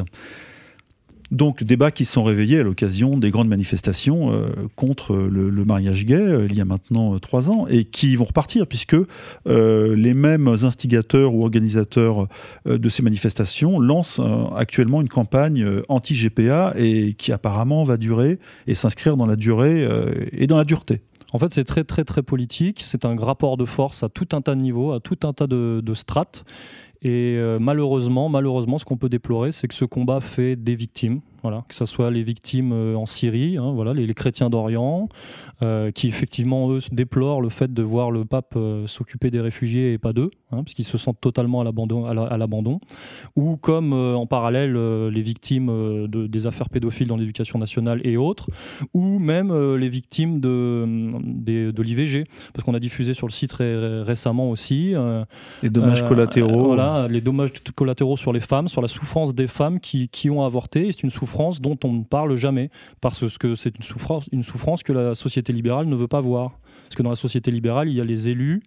Donc débats qui sont réveillés à l'occasion des grandes manifestations euh, contre le, mariage gay euh, il y a maintenant euh, trois ans et qui vont repartir puisque les mêmes instigateurs ou organisateurs de ces manifestations lancent actuellement une campagne anti-GPA et qui apparemment va durer et s'inscrire dans la durée et dans la dureté. En fait, c'est très très très politique. C'est un rapport de force à tout un tas de niveaux, à tout un tas de strates. Et euh, malheureusement, malheureusement, ce qu'on peut déplorer, c'est que ce combat fait des victimes. Voilà, que ce soit les victimes euh, en Syrie, hein, voilà, les, chrétiens d'Orient, euh, qui effectivement, eux, déplorent le fait de voir le pape s'occuper des réfugiés et pas d'eux, hein, parce qu'ils se sentent totalement à l'abandon, ou comme en parallèle les victimes des affaires pédophiles dans l'éducation nationale et autres, ou même les victimes de, de, l'IVG, parce qu'on a diffusé sur le site récemment aussi. les dommages collatéraux. Voilà, les dommages collatéraux sur les femmes, sur la souffrance des femmes qui, ont avorté. C'est une souffrance dont on ne parle jamais, parce que c'est une souffrance, une souffrance que la société libérale ne veut pas voir. Parce que dans la société libérale, il y a les élus,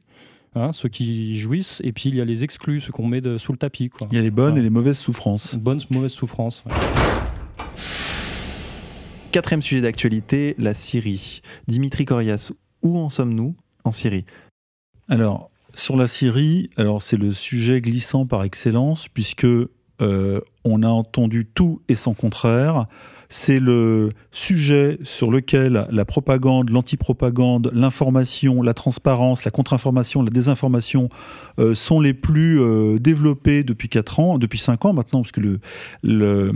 Hein, ceux qui jouissent, et puis il y a les exclus, ceux qu'on met sous le tapis. Il y a les bonnes et les mauvaises souffrances. Bonnes, mauvaises souffrances. Quatrième sujet d'actualité, la Syrie. Dimitri Corias, où en sommes-nous en Syrie? Alors, sur la Syrie, alors c'est le sujet glissant par excellence, puisque euh, on a entendu tout et son contraire c'est le sujet sur lequel la propagande, l'antipropagande, l'information, la transparence, la contre-information, la désinformation euh, sont les plus euh, développés depuis 4 ans, depuis 5 ans maintenant, parce le,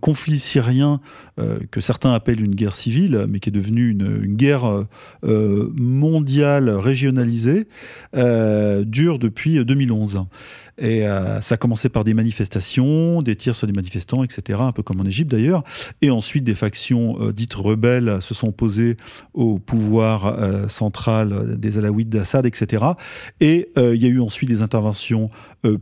conflit syrien, euh, que certains appellent une guerre civile, mais qui est devenue une guerre mondiale régionalisée, dure depuis 2011. Et euh, ça a commencé par des manifestations, des tirs sur des manifestants, etc., un peu comme en Égypte d'ailleurs. Et ensuite, des factions euh, dites rebelles se sont opposées au pouvoir euh, central des Alaouites d'Assad, etc. Et il y a eu ensuite des interventions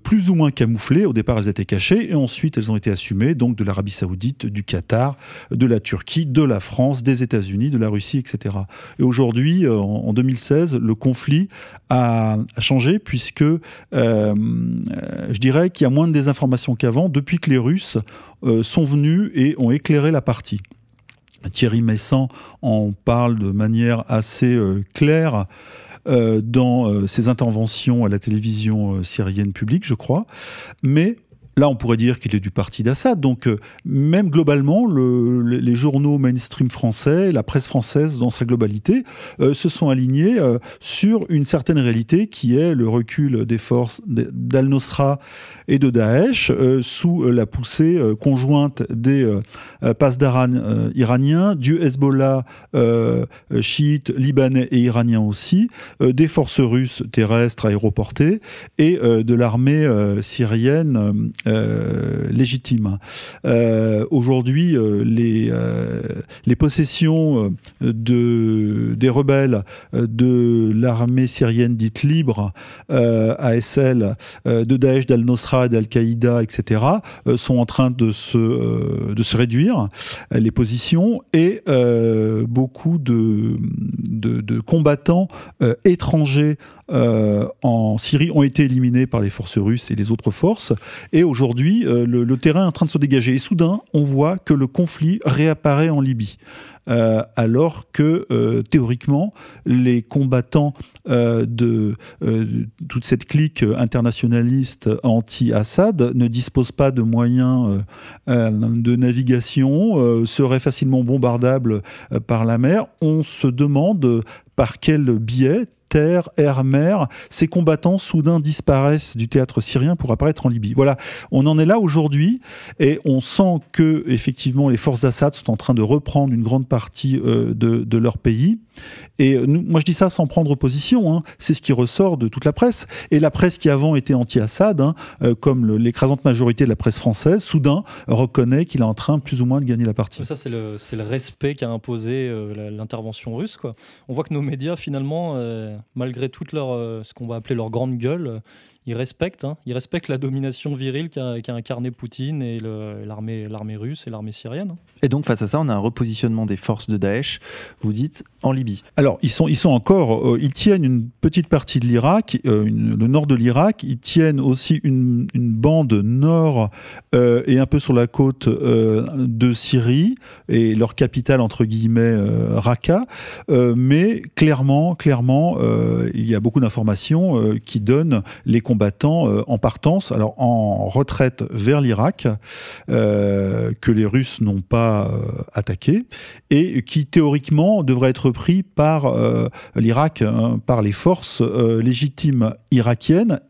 plus ou moins camouflées. Au départ, elles étaient cachées, et ensuite, elles ont été assumées, donc de l'Arabie saoudite, du Qatar, de la Turquie, de la France, des États-Unis, de la Russie, etc. Et aujourd'hui, en 2016, le conflit a, changé, puisque euh, je dirais qu'il y a moins de désinformation qu'avant depuis que les Russes euh, sont venus et ont éclairé la partie. Thierry Messant en parle de manière assez euh, claire dans ses interventions à la télévision syrienne publique, je crois. Mais Là, on pourrait dire qu'il est du parti d'Assad. Donc, euh, même globalement, les journaux mainstream français, la presse française dans sa globalité, euh, se sont alignés euh, sur une certaine réalité qui est le recul des forces d'Al-Nosra et de Daesh sous la poussée conjointe des Pasdaran iraniens, du Hezbollah chiite, libanais et iranien aussi, des forces russes terrestres aéroportées et de l'armée syrienne euh, légitime. Euh, aujourd'hui, euh, les, possessions de, des rebelles de l'armée syrienne dite libre, ASL, de Daesh, d'Al-Nosra, d'Al-Qaïda, etc., sont en train de se, réduire, les positions, et beaucoup de, combattants étrangers en Syrie ont été éliminés par les forces russes et les autres forces. Et aujourd'hui, euh, le, terrain est en train de se dégager. Et soudain, on voit que le conflit réapparaît en Libye. Euh, alors que théoriquement, les combattants de, toute cette clique internationaliste anti-Assad ne disposent pas de moyens de navigation, seraient facilement bombardables par la mer. On se demande par quel biais terre, air, mer. Ces combattants soudain disparaissent du théâtre syrien pour apparaître en Libye. Voilà, on en est là aujourd'hui et on sent que effectivement les forces d'Assad sont en train de reprendre une grande partie euh, de, leur pays. Et moi je dis ça sans prendre position, hein. c'est ce qui ressort de toute la presse. Et la presse qui avant était anti-Assad, hein, euh, comme l'écrasante majorité de la presse française, soudain reconnaît qu'il est en train plus ou moins de gagner la partie. Ça c'est le, le, respect qu'a imposé euh, l'intervention russe. On voit que nos médias finalement, malgré toute leur, ce qu'on va appeler leur grande gueule, ils respectent, hein, ils respectent la domination virile qu'a incarné Poutine et l'armée russe et l'armée syrienne. Et donc face à ça, on a un repositionnement des forces de Daesh, vous dites, en Libye. Alors ils sont, ils sont encore, euh, ils tiennent une petite partie de l'Irak, euh, le nord de l'Irak, ils tiennent aussi une, bande nord euh, et un peu sur la côte de Syrie et leur capitale entre guillemets Raqqa, mais clairement, clairement, il y a beaucoup d'informations qui donnent les combats euh, en partance, alors en retraite vers l'Irak, euh, que les Russes n'ont pas euh, attaqué, et qui théoriquement devrait être pris par l'Irak, hein, par les forces légitimes irakiennes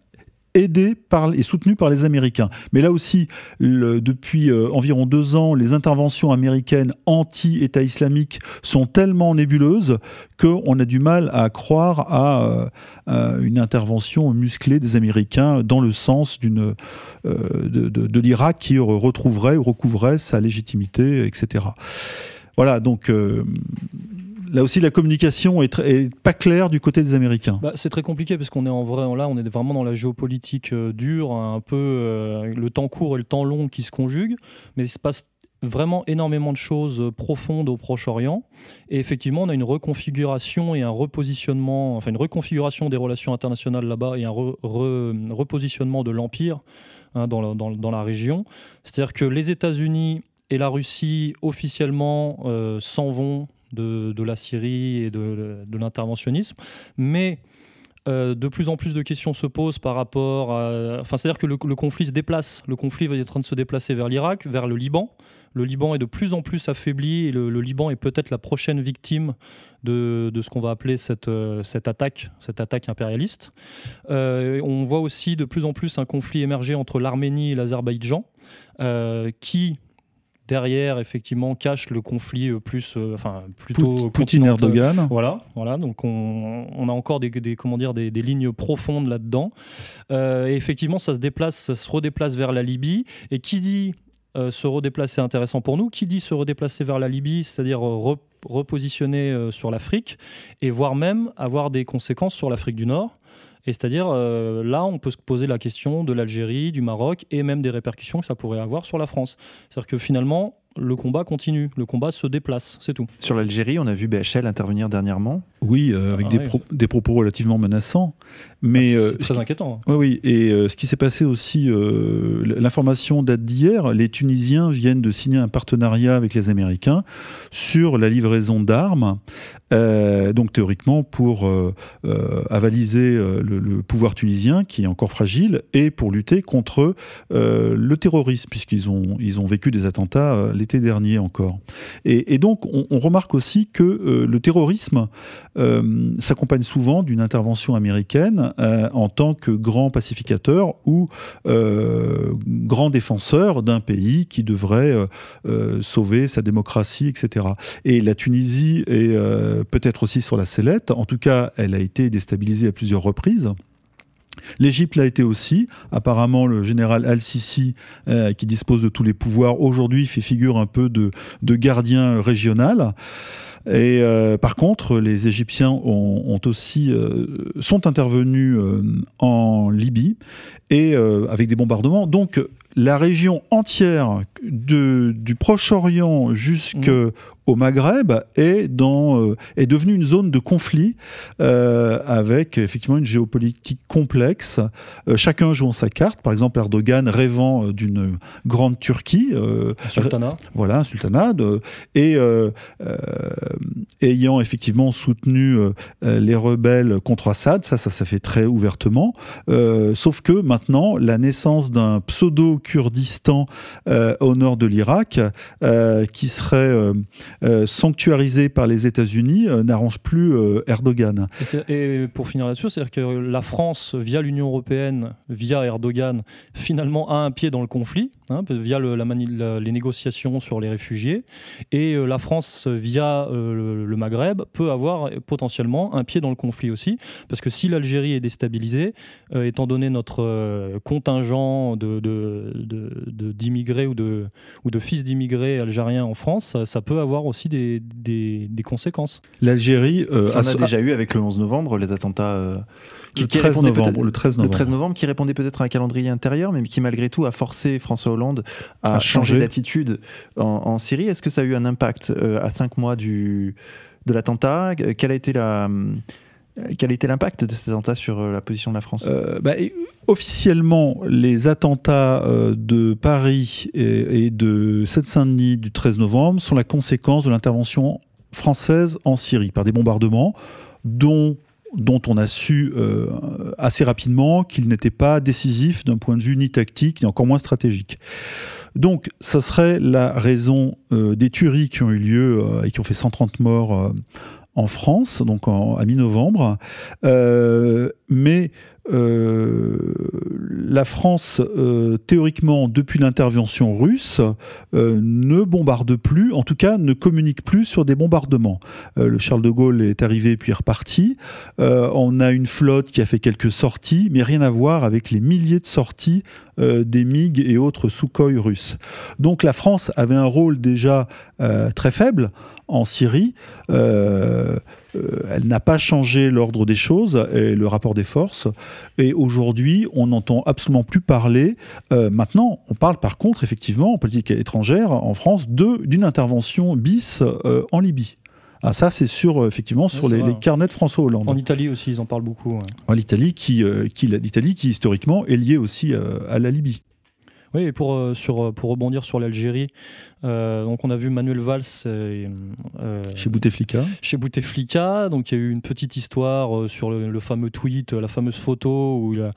aidé par, et soutenu par les Américains. Mais là aussi, depuis euh, environ deux ans, les interventions américaines anti-État islamique sont tellement nébuleuses qu'on a du mal à croire à, euh, une intervention musclée des Américains dans le sens euh, de, de l'Irak qui retrouverait ou recouvrerait sa légitimité, etc. Voilà, donc là aussi, la communication est, pas claire du côté des Américains. Bah, c'est très compliqué parce qu'on est en vrai, là, on est vraiment dans la géopolitique euh, dure, un peu euh, le temps court et le temps long qui se conjuguent, mais il se passe vraiment énormément de choses euh, profondes au Proche-Orient. Et effectivement, on a une reconfiguration et un repositionnement, enfin une reconfiguration des relations internationales là-bas et un repositionnement de l'Empire hein, dans, la région. C'est-à-dire que les États-Unis et la Russie officiellement s'en vont de, la Syrie et de, l'interventionnisme. Mais euh, de plus en plus de questions se posent par rapport à. Enfin, c'est-à-dire que le, conflit se déplace. Le conflit va être en train de se déplacer vers l'Irak, vers le Liban. Le Liban est de plus en plus affaibli et le, Liban est peut-être la prochaine victime de, ce qu'on va appeler cette, euh, cette, attaque, cette attaque impérialiste. Euh, on voit aussi de plus en plus un conflit émerger entre l'Arménie et l'Azerbaïdjan, qui derrière effectivement cache le conflit euh, plus euh, enfin plutôt Poutine Erdogan. Voilà voilà donc on, a encore des, comment dire des, lignes profondes là-dedans. Euh, et effectivement ça se déplace ça se redéplace vers la Libye. Et qui dit se redéplacer intéressant pour nous qui dit se redéplacer vers la Libye c'est-à-dire repositionner sur l'Afrique et voire même avoir des conséquences sur l'Afrique du Nord et c'est-à-dire, euh, là, on peut se poser la question de l'Algérie, du Maroc et même des répercussions que ça pourrait avoir sur la France. C'est-à-dire que finalement, le combat continue, le combat se déplace, c'est tout. Sur l'Algérie, on a vu BHL intervenir dernièrement. Oui, euh, avec ah des, des, propos relativement menaçants. Mais, ah, c'est euh, très inquiétant. Hein. Oui, oui. Et ce qui s'est passé aussi, l'information date d'hier, les Tunisiens viennent de signer un partenariat avec les Américains sur la livraison d'armes euh, donc théoriquement pour euh, euh, avaliser le, pouvoir tunisien qui est encore fragile et pour lutter contre le terrorisme puisqu'ils ont, ils ont vécu des attentats l'été dernier encore. Et, donc on, remarque aussi que le terrorisme s'accompagne souvent d'une intervention américaine en tant que grand pacificateur ou grand défenseur d'un pays qui devrait sauver sa démocratie, etc. Et la Tunisie est peut-être aussi sur la sellette. En tout cas, elle a été déstabilisée à plusieurs reprises. L'Égypte l'a été aussi. Apparemment, le général Al-Sisi, euh, qui dispose de tous les pouvoirs, aujourd'hui fait figure un peu de, gardien régional. Et euh, par contre, les Égyptiens ont, aussi, euh, sont intervenus en Libye et avec des bombardements. Donc, la région entière du Proche-Orient jusqu'au mmh au Maghreb est, dans, euh, est devenue une zone de conflit euh, avec effectivement une géopolitique complexe, euh, chacun jouant sa carte. Par exemple, Erdogan rêvant d'une grande Turquie. sultanat. Voilà, un sultanat. et ayant effectivement soutenu les rebelles contre Assad, ça, ça, ça fait très ouvertement. sauf que maintenant, la naissance d'un pseudo-Kurdistan au nord de l'Irak, qui serait sanctuarisé par les États-Unis, n'arrange plus Erdogan. Et, pour finir là-dessus, c'est-à-dire que la France, via l'Union européenne, via Erdogan, finalement a un pied dans le conflit, hein, via les négociations sur les réfugiés, et la France, via le, Maghreb, peut avoir potentiellement un pied dans le conflit aussi, parce que si l'Algérie est déstabilisée, étant donné notre contingent d'immigrés ou de, ou de fils d'immigrés algériens en France, ça, peut avoir aussi des, des, conséquences. L'Algérie. Euh, ça a, déjà eu avec le 11 novembre, les attentats. Euh, qui, le, 13 novembre, le 13 novembre. Le 13 novembre, qui répondait peut-être à un calendrier intérieur, mais qui malgré tout a forcé François Hollande à, changer d'attitude en, Syrie. Est-ce que ça a eu un impact euh, à cinq mois du, de l'attentat? Quelle a été la quel était l'impact de cet attentat sur la position de la France? Bah, officiellement, les attentats euh, de Paris et, de Seine-Saint-Denis du 13 novembre sont la conséquence de l'intervention française en Syrie par des bombardements dont on a su euh, assez rapidement qu'ils n'étaient pas décisifs d'un point de vue ni tactique, ni encore moins stratégique. Donc, ça serait la raison euh, des tueries qui ont eu lieu et qui ont fait 130 morts en France, donc à mi-novembre. mais euh, la France, euh, théoriquement, depuis l'intervention russe, euh, ne bombarde plus, en tout cas ne communique plus sur des bombardements. le Charles de Gaulle est arrivé puis reparti. on a une flotte qui a fait quelques sorties, mais rien à voir avec les milliers de sorties des MiG et autres Sukhoi russes. Donc la France avait un rôle déjà très faible en Syrie. Euh, elle n'a pas changé l'ordre des choses et le rapport des forces. Et aujourd'hui, on n'entend absolument plus parler. Euh, maintenant, on parle par contre, effectivement, en politique étrangère, en France, d'une intervention bis euh, en Libye. Ah, ça, c'est sur, effectivement, sur les, carnets de François Hollande. En Italie aussi, ils en parlent beaucoup. En Italie, qui, qui, l'Italie, qui historiquement est liée aussi à la Libye. Oui, et pour, sur, pour rebondir sur l'Algérie, euh, donc on a vu Manuel Valls euh, euh, chez Bouteflika. Chez Bouteflika, donc il y a eu une petite histoire sur le, fameux tweet, la fameuse photo où il a,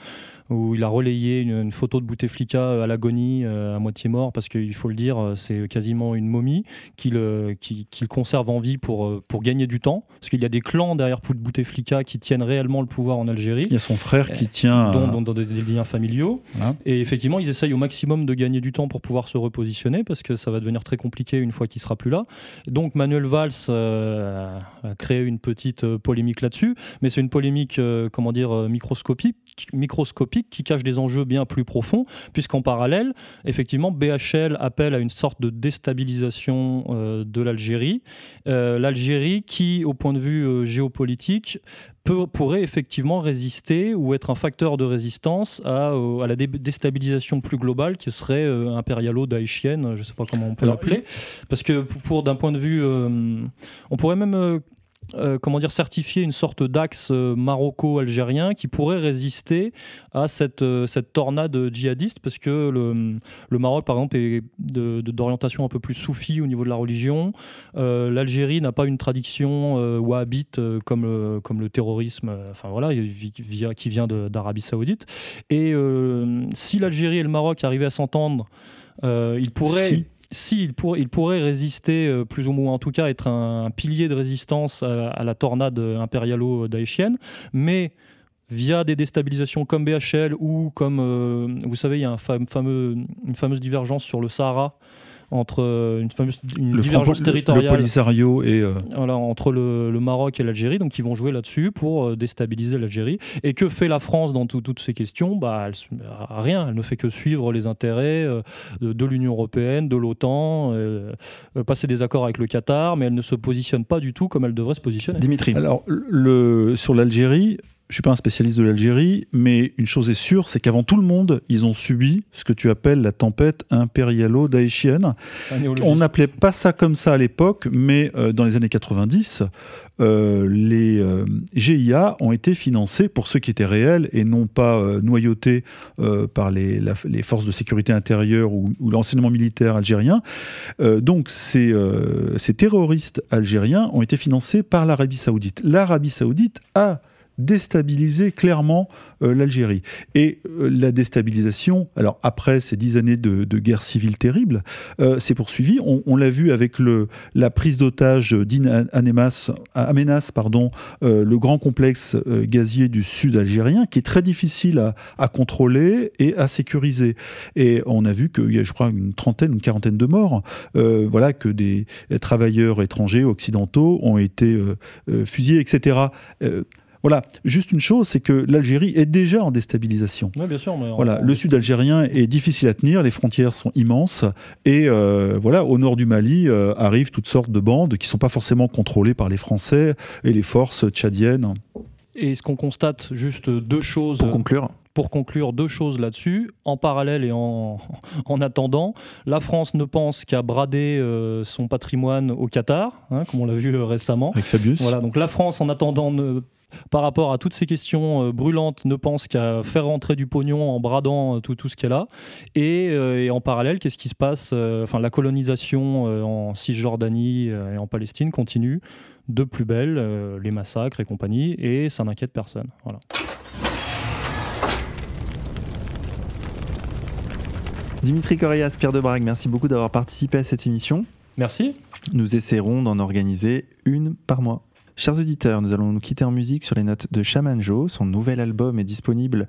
où il a relayé une, photo de Bouteflika à l'agonie, à moitié mort, parce qu'il faut le dire, c'est quasiment une momie qu'il conserve en vie pour, pour gagner du temps, parce qu'il y a des clans derrière Bouteflika qui tiennent réellement le pouvoir en Algérie. Il y a son frère qui tient... Dans, des, liens familiaux. Et effectivement, ils essayent au maximum de gagner du temps pour pouvoir se repositionner, parce que ça va devenir très compliqué une fois qu'il sera plus là. Donc Manuel Valls euh, a créé une petite euh, polémique là-dessus, mais c'est une polémique, euh, comment dire, microscopique, microscopique qui cache des enjeux bien plus profonds, puisqu'en parallèle, effectivement, BHL appelle à une sorte de déstabilisation de l'Algérie. L'Algérie qui, au point de vue géopolitique, pourrait effectivement résister ou être un facteur de résistance à, à la déstabilisation plus globale qui serait euh, impérialo-daïchienne, je ne sais pas comment on peut l'appeler. Parce que pour, d'un point de vue, euh, on pourrait même euh, euh, comment dire, certifier une sorte d'axe euh, maroco-algérien qui pourrait résister à cette, euh, cette tornade djihadiste, parce que le, le Maroc, par exemple, est d'orientation un peu plus soufie au niveau de la religion. L'Algérie n'a pas une tradition wahhabite comme, comme le terrorisme, enfin voilà, qui vient d'Arabie Saoudite. Et si l'Algérie et le Maroc arrivaient à s'entendre, ils pourraient il, il, pourrait résister, euh, plus ou moins en tout cas, être un, pilier de résistance à, la tornade impérialo-daéchienne, mais via des déstabilisations comme BHL ou comme, euh, vous savez, il y a un fameux, une fameuse divergence sur le Sahara entre euh, une fameuse une divergence territoriale. Le Polisario et. Euh, voilà, entre le, Maroc et l'Algérie. Donc, ils vont jouer là-dessus pour euh, déstabiliser l'Algérie. Et que fait la France dans toutes ces questions? Bah, Rien. Elle ne fait que suivre les intérêts de, l'Union européenne, de l'OTAN, passer des accords avec le Qatar, mais elle ne se positionne pas du tout comme elle devrait se positionner. Dimitri. Alors, le, sur l'Algérie, je suis pas un spécialiste de l'Algérie, mais une chose est sûre, c'est qu'avant tout le monde, ils ont subi ce que tu appelles la tempête impérialo-daéchienne. On n'appelait pas ça comme ça à l'époque, mais euh, dans les années 90, euh, les euh, GIA ont été financés pour ceux qui étaient réels et non pas noyautés par les, les, forces de sécurité intérieure ou, ou l'enseignement militaire algérien. donc ces, ces terroristes algériens ont été financés par l'Arabie saoudite. L'Arabie saoudite a déstabiliser clairement euh, l'Algérie. Et euh, la déstabilisation, alors après ces dix années de, guerre civile terrible, euh, s'est poursuivie. On, l'a vu avec le, la prise d'otage d'Aménas, pardon, le grand complexe gazier du sud algérien, qui est très difficile à, à, contrôler et à sécuriser. Et on a vu qu'il y a, je crois, une trentaine, une quarantaine de morts. voilà, que des travailleurs étrangers occidentaux ont été fusillés, etc. Voilà, juste une chose, c'est que l'Algérie est déjà en déstabilisation. Oui, bien sûr. voilà, le sud algérien est difficile à tenir, les frontières sont immenses, et euh, voilà, au nord du Mali euh, arrivent toutes sortes de bandes qui ne sont pas forcément contrôlées par les Français et les forces tchadiennes. Et ce qu'on constate, juste deux choses. Pour conclure pour conclure deux choses là-dessus. En parallèle et en, [laughs] en, attendant, la France ne pense qu'à brader euh, son patrimoine au Qatar, hein, comme on l'a vu récemment. Avec Fabius. Voilà, donc la France, en attendant, ne par rapport à toutes ces questions euh, brûlantes, ne pense qu'à faire rentrer du pognon en bradant euh, tout, tout ce qu'elle a. Et, euh, et, en parallèle, qu'est-ce qui se passe Enfin, la colonisation en Cisjordanie et en Palestine continue de plus belle, les massacres et compagnie, et ça n'inquiète personne. Voilà. Dimitri Correas, Pierre de Brague, merci beaucoup d'avoir participé à cette émission. Merci. Nous essaierons d'en organiser une par mois. Chers auditeurs, nous allons nous quitter en musique sur les notes de Shaman Joe. Son nouvel album est disponible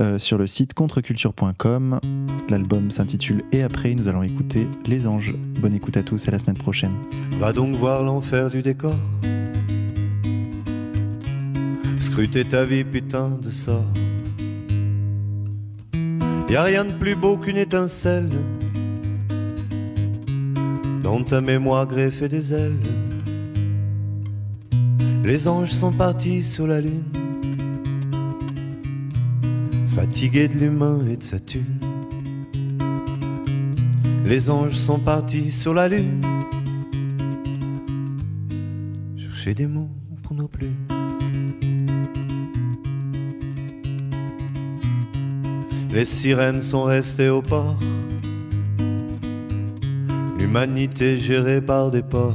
euh, sur le site contreculture.com. L'album s'intitule Et après, nous allons écouter Les Anges. Bonne écoute à tous, à la semaine prochaine. Va donc voir l'enfer du décor. Scruter ta vie, putain de sort. Y a rien de plus beau qu'une étincelle dans ta mémoire greffée des ailes les anges sont partis sur la lune, fatigués de l'humain et de sa thune. Les anges sont partis sur la lune, chercher des mots pour nos plumes. Les sirènes sont restées au port, l'humanité gérée par des porcs.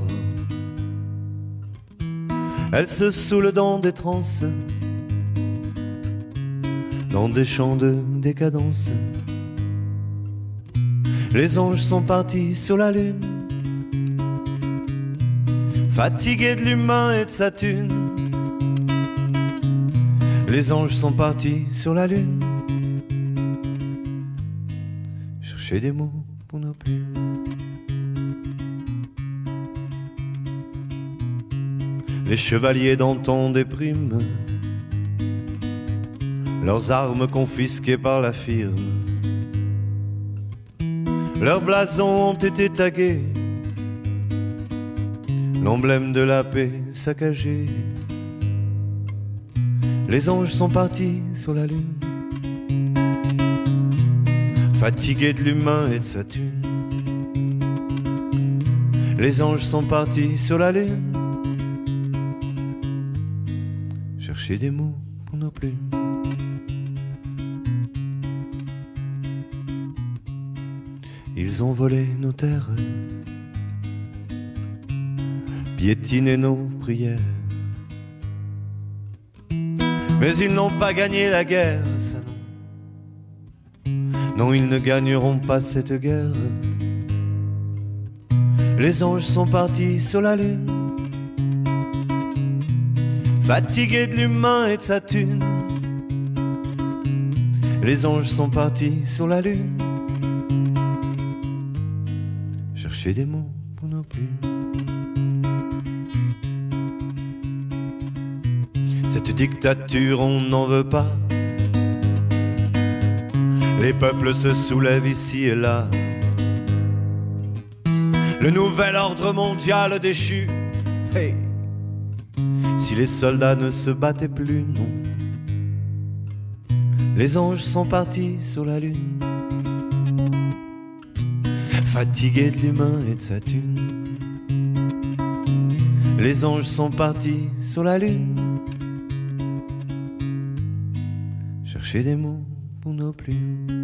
Elle se saoule dans des transes, dans des champs de décadence. Les anges sont partis sur la lune, fatigués de l'humain et de sa thune. Les anges sont partis sur la lune, chercher des mots pour nos les chevaliers d'antan dépriment, leurs armes confisquées par la firme. Leurs blasons ont été tagués, l'emblème de la paix saccagé. Les anges sont partis sur la lune, fatigués de l'humain et de sa thune. Les anges sont partis sur la lune chercher des mots pour nos plumes. Ils ont volé nos terres, piétiné nos prières. Mais ils n'ont pas gagné la guerre, non. Ils ne gagneront pas cette guerre. Les anges sont partis sur la lune fatigué de l'humain et de sa thune. Les anges sont partis sur la lune, chercher des mots pour nos plumes. Cette dictature, on n'en veut pas. Les peuples se soulèvent ici et là. Le nouvel ordre mondial déchu. Si les soldats ne se battaient plus, non. Les anges sont partis sur la lune, fatigués de l'humain et de sa thune. Les anges sont partis sur la lune, chercher des mots pour nos plumes.